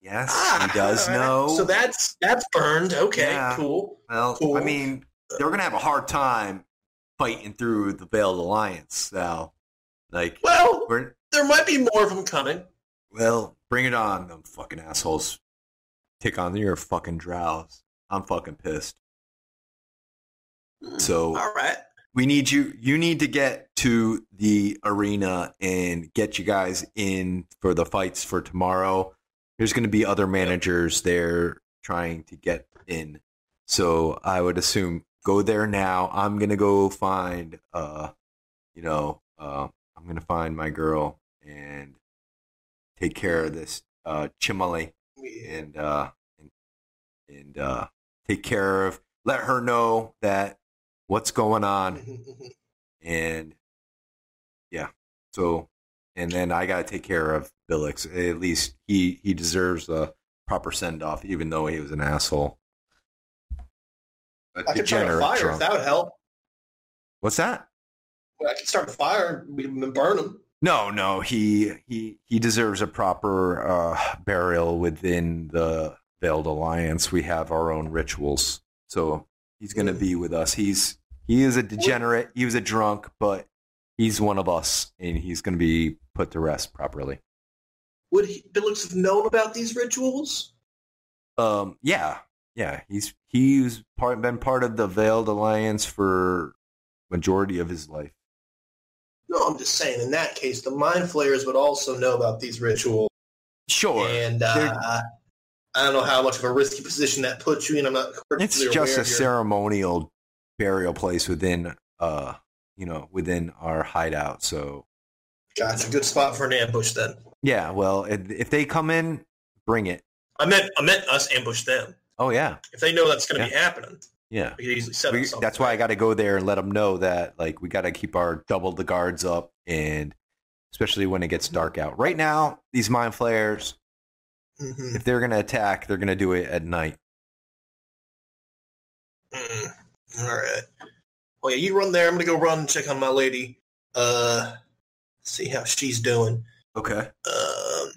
yes, Ah, he does all right. know. So that's that's burned. Okay, Yeah. cool. well, cool. I mean, they're gonna have a hard time fighting through the Veiled Alliance now. Like, Well, there might be more of them coming. well, bring it on, them fucking assholes. Take on your fucking drows. I'm fucking pissed. So All right. we need you you need to get to the arena and get you guys in for the fights for tomorrow there's going to be other managers there trying to get in. So i would assume go there now. I'm going to go find uh you know uh i'm going to find my girl and take care of this uh chimale and uh and, and uh take care of let her know that what's going on. [LAUGHS] And yeah. So and then i gotta take care of billix at least he he deserves a proper send-off even though he was an asshole. A I could start a fire if that would help. what's that? I could start a fire and burn him. no no he he he deserves a proper uh burial within the veiled alliance. We have our own rituals. So he's gonna Mm. be with us. He's he is a degenerate. He was a drunk but he's one of us and he's gonna be put to rest properly Would he, Billix have known about these rituals? Um, yeah, yeah. He's he's part been part of the Veiled Alliance for majority of his life. No, I'm just saying. In that case, the mind flayers would also know about these rituals, Sure, and uh, I don't know how much of a risky position that puts you in. I'm not. it's just a your- ceremonial burial place within uh you know within our hideout. So Gotcha. Good spot for an ambush then. yeah, well, if, if they come in, bring it. I meant I meant us ambush them. Oh yeah, If they know that's going to be happening, yeah. we could easily set We, that's why I got to go there and let them know that like we got to keep our double the guards up and especially when it gets dark out. Right now, these mind flayers, Mhm. if they're gonna attack, they're gonna do it at night. Mm. All right. Well, yeah, you run there. I'm gonna go run and check on my lady. Uh, see how she's doing. Okay. Um,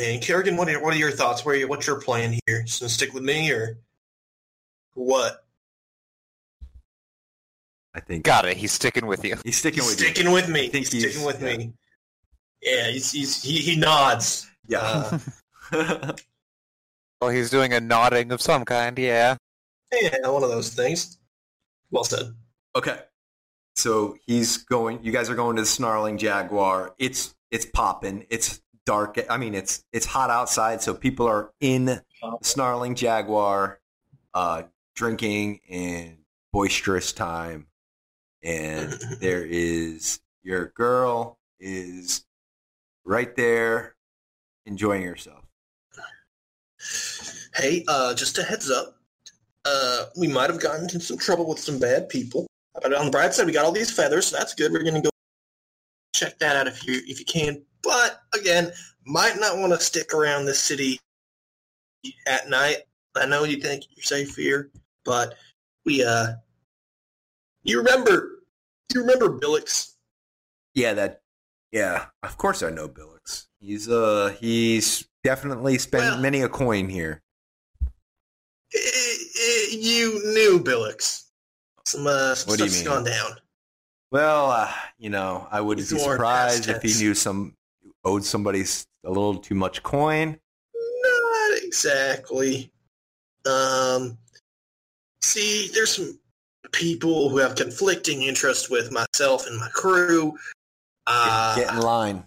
and Kerrigan, what are what are your thoughts? Where are your, what's your plan here? Just gonna stick with me or what? I think Got it. He's sticking with you. he's sticking He's with sticking with me. I think He's sticking with yeah. me. Yeah, he's, he's he, he nods. Yeah. Uh, [LAUGHS] Well, he's doing a nodding of some kind. Yeah. yeah, one of those things. Well said. okay. So he's going. You guys are going to the snarling jaguar. It's it's popping. It's dark. I mean, it's it's hot outside, so people are in the snarling jaguar, uh, drinking and boisterous time. And [CLEARS THROAT] there is your girl is right there enjoying herself. Hey, uh, just a heads up. Uh, we might have gotten into some trouble with some bad people. But on the bright side, we got all these feathers, so that's good. We're gonna go check that out if you if you can. But again, might not want to stick around this city at night. I know you think you're safe here, but we uh, you remember you remember Billix? Yeah, that. Yeah, of course I know Billix. He's uh he's definitely spent Well- many a coin here. Eh, You knew Billix. Some uh, some What do you mean? gone down. Well, uh, you know, I wouldn't He's be surprised if he knew some owed somebody a little too much coin. Not exactly. Um, see, there's some people who have conflicting interests with myself and my crew. Uh, Get in line.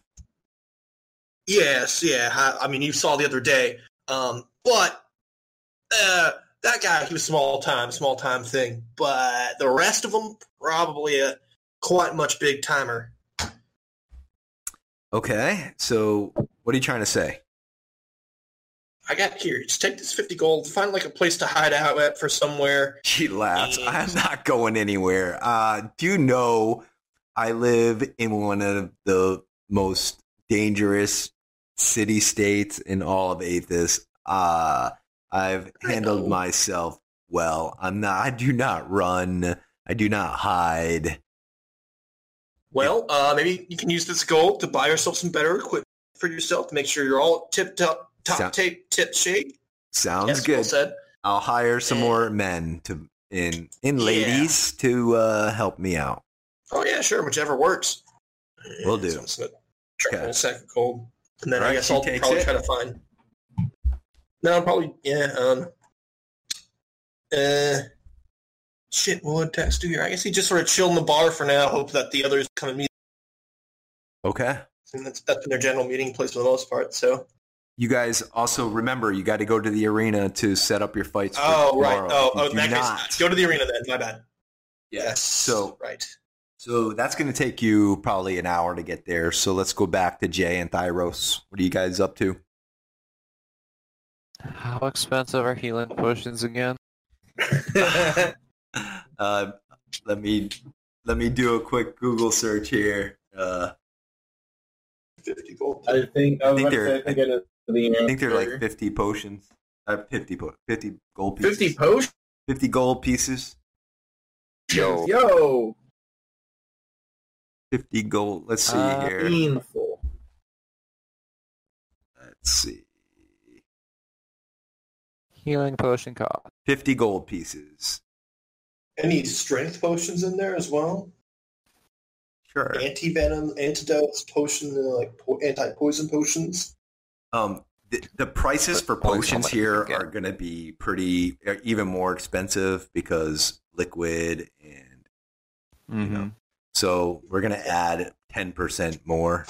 Yes, yeah. I, I mean, you saw the other day. Um, but uh, that guy, he was small time, small time thing. But the rest of them, probably a quite much big timer. Okay, so what are you trying to say? I got here. Just take this fifty gold, find like a place to hide out at for somewhere. [LAUGHS] She laughs. Mm. I'm not going anywhere. Uh, do you know I live in one of the most dangerous city states in all of Athas? Uh, I've handled myself well. I'm not. I do not run. I do not hide. Well, uh, maybe you can use this gold to buy yourself some better equipment for yourself to make sure you're all tip top, top Sound- tape, tip shape. Sounds Yes, good. said. I'll hire some And- more men to in in Yeah. ladies to uh, help me out. Oh yeah, sure, whichever works. We'll do. So it's a triple Okay. second gold, and then I guess I'll probably it. try to find. No, probably yeah. Um. Uh. Shit, what would Tex do here? I guess he just sort of chill in the bar for now. Hope that the others come and meet. Okay. And that's that's been their general meeting place for the most part. So. You guys also remember you got to go to the arena to set up your fights. Oh right. Oh, oh in that not, case, go to the arena then. My bad. Yes. So right. so that's going to take you probably an hour to get there. So let's go back to Jay and Thyros. What are you guys up to? How expensive are healing potions again? [LAUGHS] uh, let me let me do a quick Google search here. Uh, Fifty gold. I think I, I think about to say, they're- I think I the I think they're like 50 potions. Uh, 50, po- 50 gold pieces. 50 potions. 50 gold pieces. Yo. Yo, 50 gold. Let's see Uh, here. painful. Let's see. Healing potion cost. 50 gold pieces. Any strength potions in there as well? Sure. Anti venom, antidotes, potion, uh, like po- anti poison potions. Um, the, the prices for But only so potions here are going to be pretty, uh, even more expensive because liquid and Mm-hmm. know. so we're going to add 10% more.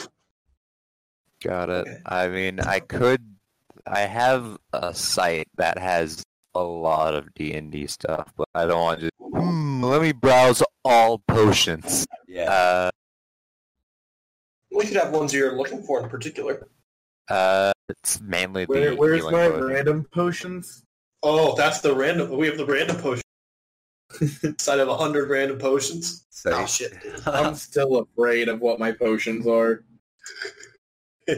Got it. Okay. I mean, I could. I have a site that has a lot of D and D stuff, but I don't want to. Hmm, let me browse all potions. Yeah. Uh, We could have ones you're looking for in particular. uh, it's mainly the Where, where's my potion. random potions? Oh, that's the random. We have the random potion. [LAUGHS] Side of a hundred random potions. so, Oh shit. I'm still afraid of what my potions are. [LAUGHS]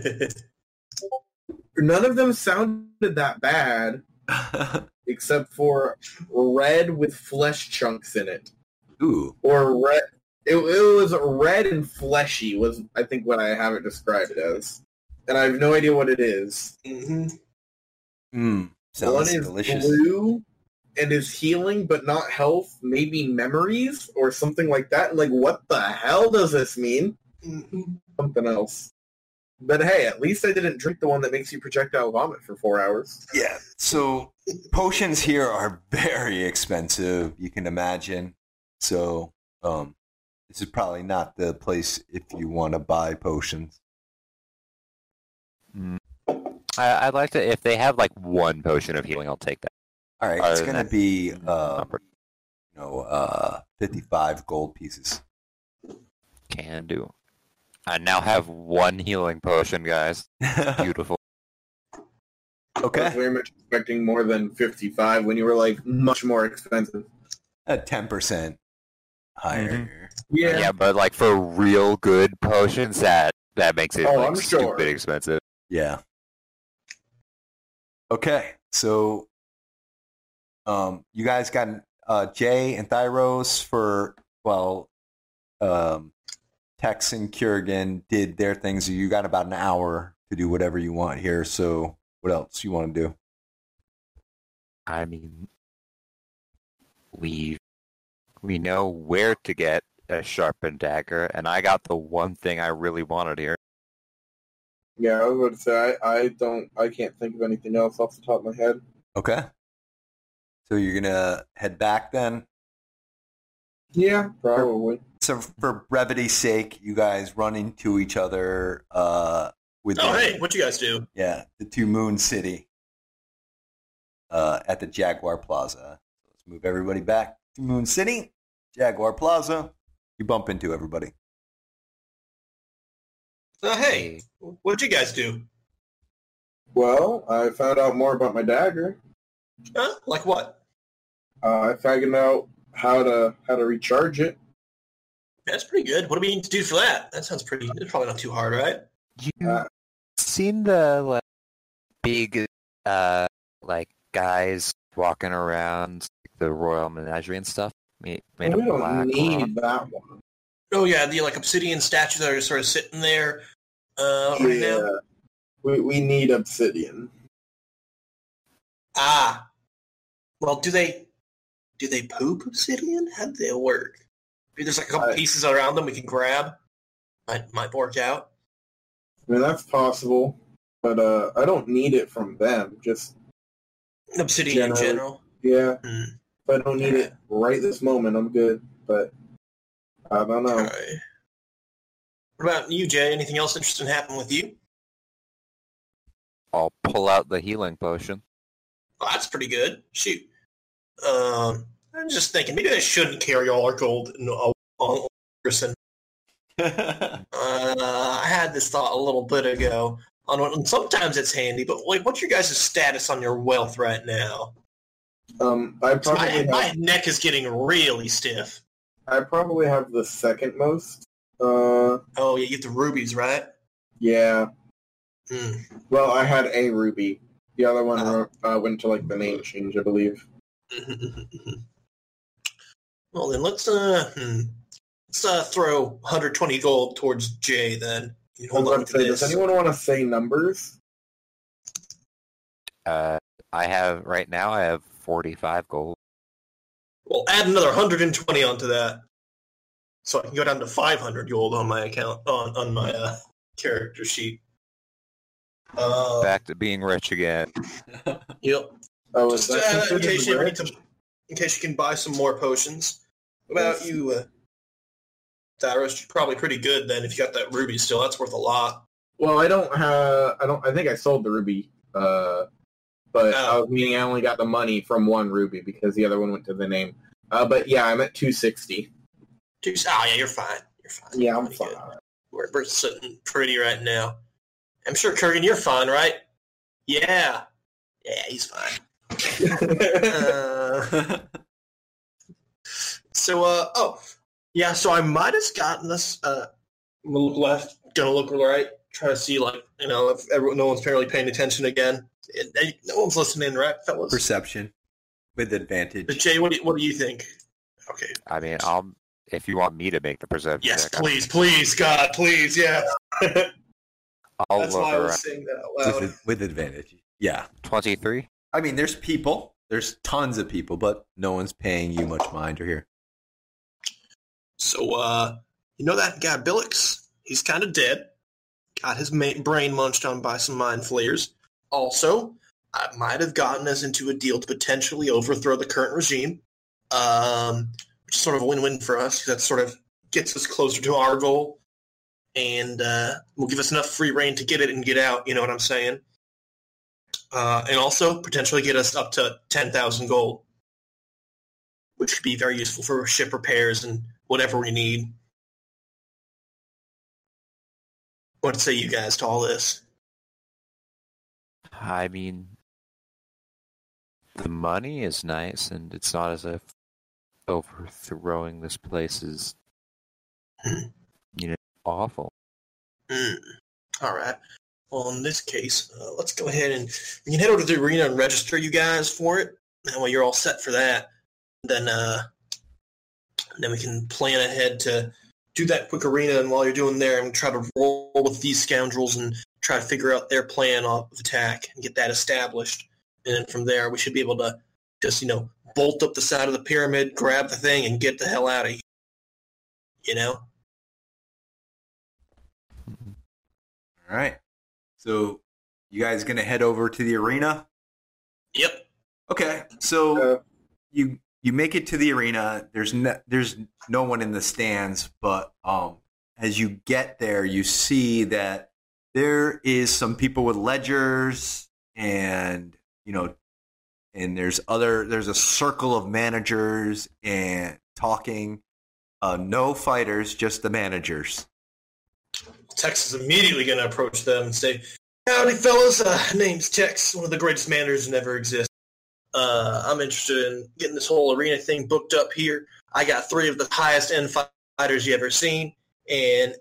None of them sounded that bad, [LAUGHS] except for red with flesh chunks in it, Ooh. or red. It, it was red and fleshy. Was I think what I have it described as, and I have no idea what it is. Mm hmm Mm. One is delicious. blue and is healing, but not health. Maybe memories or something like that. Like, what the hell does this mean? hmm Something else. But hey, at least I didn't drink the one that makes you projectile vomit for four hours. Yeah. So potions here are [LAUGHS] very expensive. You can imagine. So um, this is probably not the place if you want to buy potions. I, I'd like to. If they have like one potion of healing, I'll take that. All right, Other it's gonna be uh, you know, uh, fifty-five gold pieces. Can do. I now have one healing potion, guys. [LAUGHS] Beautiful. I was okay, very much expecting more than 55 when you were like much more expensive. at ten percent. higher. Yeah. but like for real good potions, that that makes it Oh, like I'm stupid sure. expensive. Yeah. Okay, so um, you guys got uh, Jay and Thyros for well, um, Tex and Kurgan did their things. You got about an hour to do whatever you want here. So what else you want to do? I mean, we we know where to get a sharpened dagger, and I got the one thing I really wanted here. Yeah, I was about to say I, I don't I can't think of anything else off the top of my head. Okay. So you're gonna head back then. Yeah, probably. So for brevity's sake, you guys run into each other uh, with Oh, the- hey, what you guys do? Yeah, the two Moon City uh, at the Jaguar Plaza. Let's move everybody back to Moon City, Jaguar Plaza. You bump into everybody. Oh, hey, what'd you guys do? Well, I found out more about my dagger. Huh? Like what? Uh, I figured out how to how to recharge it. That's pretty good. What do we need to do for that? That sounds pretty. It's probably not too hard, right? You Uh, seen the like big uh like guys walking around the royal menagerie and stuff? Made, made we don't black. need that one. Oh yeah, the like obsidian statues that are sort of sitting there uh, right now. We we need obsidian. Ah, well, do they do they poop obsidian? How do they work? Maybe there's like a couple I- pieces around them we can grab. Might might work out. I mean that's possible, but uh, I don't need it from them. Just Obsidian in general. yeah, Hmm. if I don't need it right this moment, I'm good. But I don't know. Okay. What about you, Jay? Anything else interesting happen with you? I'll pull out the healing potion. Well, that's pretty good. Shoot. Um, I'm just thinking maybe I shouldn't carry all our gold in a- on one person. [LAUGHS] Uh, I had this thought a little bit ago. On and sometimes it's handy, but like, what's your guys' status on your wealth right now? Um, I probably My, have, my neck is getting really stiff. I probably have the second most. Uh, Oh yeah, you get the rubies, right? yeah. Hmm. Well, I had a ruby. The other one Oh. uh, went to like the name change, I believe. [LAUGHS] well then, let's uh, hmm. let's uh, throw 120 gold towards Jay. Then you can I was hold on to to say, this. does anyone want to say numbers? Uh, I have right now. I have forty-five gold. Well, add another 120 onto that, so I can go down to 500 gold on my account on on my uh, character sheet. Uh, Back to being rich again. yep. Oh, is Just that uh, in considered case you need to, in case you can buy some more potions. What about Yes. you, uh, Thyros? You're probably pretty good then if you got that ruby still. That's worth a lot. Well, I don't have. I don't. I think I sold the ruby. Uh, but Oh. uh, meaning I only got the money from one ruby because the other one went to the name. Uh, but yeah, I'm at 260. Jeez, oh yeah, you're fine. You're fine. Yeah, You're I'm fine. We're, we're sitting pretty right now. I'm sure Kurgan, you're fine, right? Yeah. Yeah, he's fine. Uh, [LAUGHS] so, uh, oh, yeah, so I might have gotten this, uh, I'm gonna look left, gonna look right, try to see, like, you know, if everyone, no one's apparently paying attention again. And- and No one's listening, right, fellas? Perception with advantage. But Jay, what do you, what do you think? Okay. I mean, I'll if you want me to make the perception Yes, check, I'll- please, please, God, please, yeah. I'll That's look why I around. was saying that out loud. with, with advantage. Yeah. Twenty-three. I mean, there's people. There's tons of people, but no one's paying you much mind or here. So, uh, you know that guy Billix? He's kind of dead. Got his ma- brain munched on by some mind flayers. Also, I might have gotten us into a deal to potentially overthrow the current regime, um, which is sort of a win-win for us. 'cause That sort of gets us closer to our goal, and uh, will give us enough free reign to get it and get out. You know what I'm saying? Uh, and also potentially get us up to ten thousand gold, which could be very useful for ship repairs and whatever we need. What say you guys to all this? I mean, the money is nice, and it's not as if overthrowing this place is, you know, awful. Mm. All right. In this case, uh, let's go ahead and we can head over to the arena and register you guys for it. That way, you're all set for that. Then, uh, then we can plan ahead to do that quick arena. And while you're doing there, and try to roll with these scoundrels and try to figure out their plan of attack and get that established. And then from there, we should be able to just you know bolt up the side of the pyramid, grab the thing, and get the hell out of here. You know. All right. So you guys gonna head over to the arena? Yep. Okay. So Uh, you you make it to the arena. There's no, there's no one in the stands, but um, as you get there, you see that there is some people with ledgers, and you know, and there's other there's a circle of managers and talking. Uh, no fighters, just the managers. Tex is immediately going to approach them and say, "Howdy, fellas. Uh, name's Tex, one of the greatest managers to never exist. Uh, I'm interested in getting this whole arena thing booked up here. I got three of the highest end fighters you ever seen, and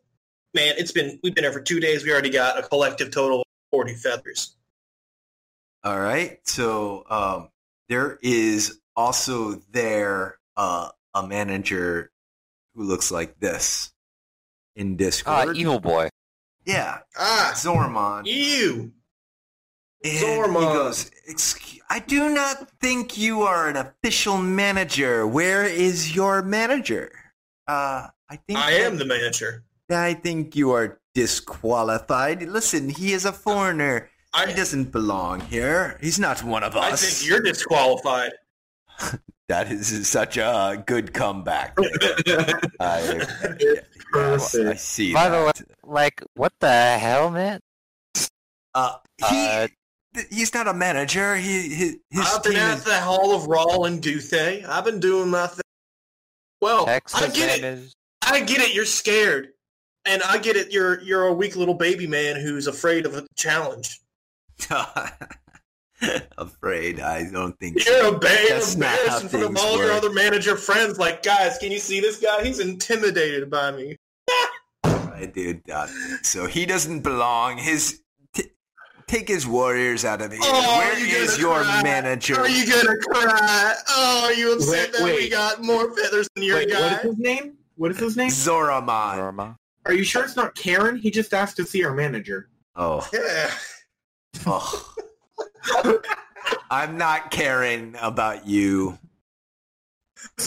man, it's been we've been there for two days. We already got a collective total of 40 feathers. All right. So um, there is also there uh, a manager who looks like this in Discord. evil boy. yeah, Ah, Zormon. you. And he goes, "Excuse- I do not think you are an official manager. Where is your manager? Uh, I think I am the manager. I think you are disqualified. Listen, he is a foreigner. He doesn't belong here. He's not one of us. I think you're disqualified. [LAUGHS] That is such a good comeback. [LAUGHS] I, Perfect. I see. By the way, like, what the hell, man? uh, he, uh, he's not a manager. He his, his I've been team at is, the Hall of Raw and Guthay. I've been doing my thing. Well, Texas I get it. I get it. You're scared, and I get it. You're you're a weak little baby man who's afraid of a challenge. [LAUGHS] [LAUGHS] afraid. I don't think. You're a ba- That's not embarrassed in front of things all your other manager friends. Like, guys, can you see this guy? He's intimidated by me. I did that. So he doesn't belong. His t- take his warriors out of here. Oh, Where you're is your cry. manager? Are you gonna cry? Oh, are you upset Wait, that we got more feathers than your Wait, guy? is his name? What is his name? Zoramon. Norma. Are you sure it's not Karen? He just asked to see our manager. Oh. Yeah. oh. I'm not caring about you.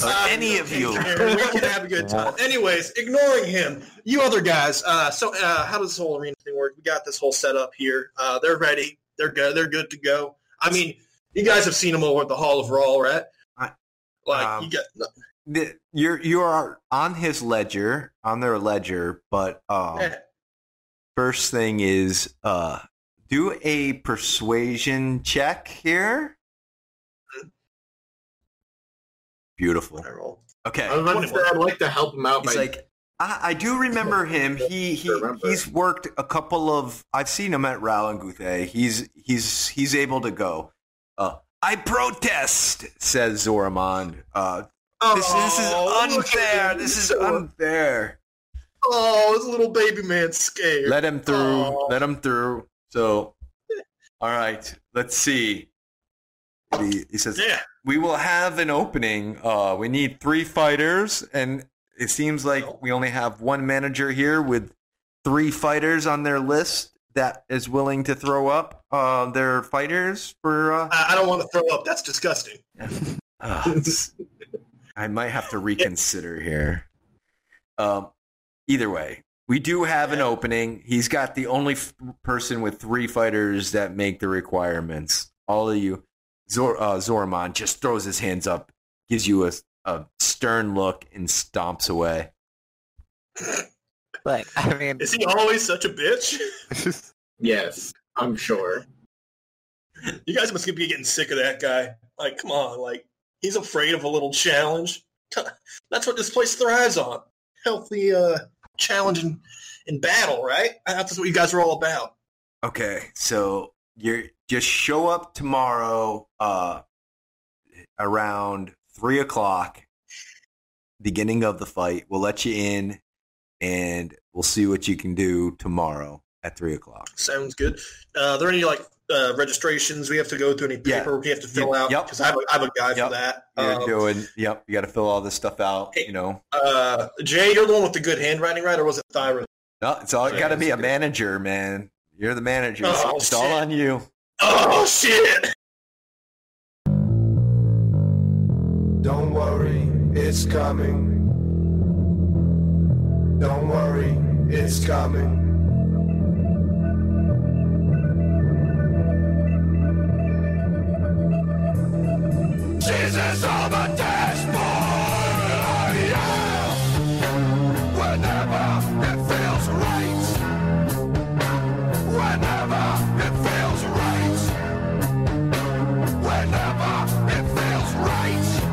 Or Uh, any of you. We can have a good time. Anyways, ignoring him, you other guys. Uh, so, uh, how does this whole arena thing work? We got this whole setup here. Uh, they're ready. They're good. They're good to go. I mean, you guys have seen them over at the Hall of Raw, right? Like um, you got. The- You're you are on his ledger, on their ledger, but um, eh, first thing is uh do a persuasion check here. Beautiful. Okay. I, I'd like to help him out He's by like, I, I do remember [LAUGHS] him. He he he's worked a couple of. I've seen him at Ralanguthe. He's he's he's able to go. Uh, I protest, says Zoramon. Uh, this, this is Oh, unfair. This is unfair. Oh, this little baby man's scared. Let him through. Oh. Let him through. So, all right. Let's see. He, he says, yeah. we will have an opening. Uh, we need three fighters, and it seems like we only have one manager here with three fighters on their list that is willing to throw up uh, their fighters for. Uh, I, I don't want to throw up. That's disgusting. uh, [LAUGHS] I might have to reconsider here. Um, either way, we do have an opening. He's got the only f- person with three fighters that make the requirements. All of you, Zor- uh, Zoramon just throws his hands up, gives you a, a stern look, and stomps away. [LAUGHS] Like, I mean, Is he always such a bitch? [LAUGHS] yes, I'm sure. You guys must be getting sick of that guy. Like, come on, like he's afraid of a little challenge. [LAUGHS] That's what this place thrives on. Healthy uh challenge in, battle, right? That's what you guys are all about. Okay, so you're just show up tomorrow uh, around three o'clock, beginning of the fight. We'll let you in, and we'll see what you can do tomorrow at three o'clock. Sounds good. Uh, are there any like uh, registrations we have to go through? Any Yeah. we have to fill out? Yep. Because I have a, I have a guy Yep. for that. You're Um, doing. Yep. You got to fill all this stuff out. Hey. You know. uh, Jay, you're the one with the good handwriting, right? Or was it Thyra? No, it's all got to be a good. manager, man. You're the manager. Oh, it's all on you. Oh shit! Don't worry, it's coming. Don't worry, it's coming. Jesus all the dashboard,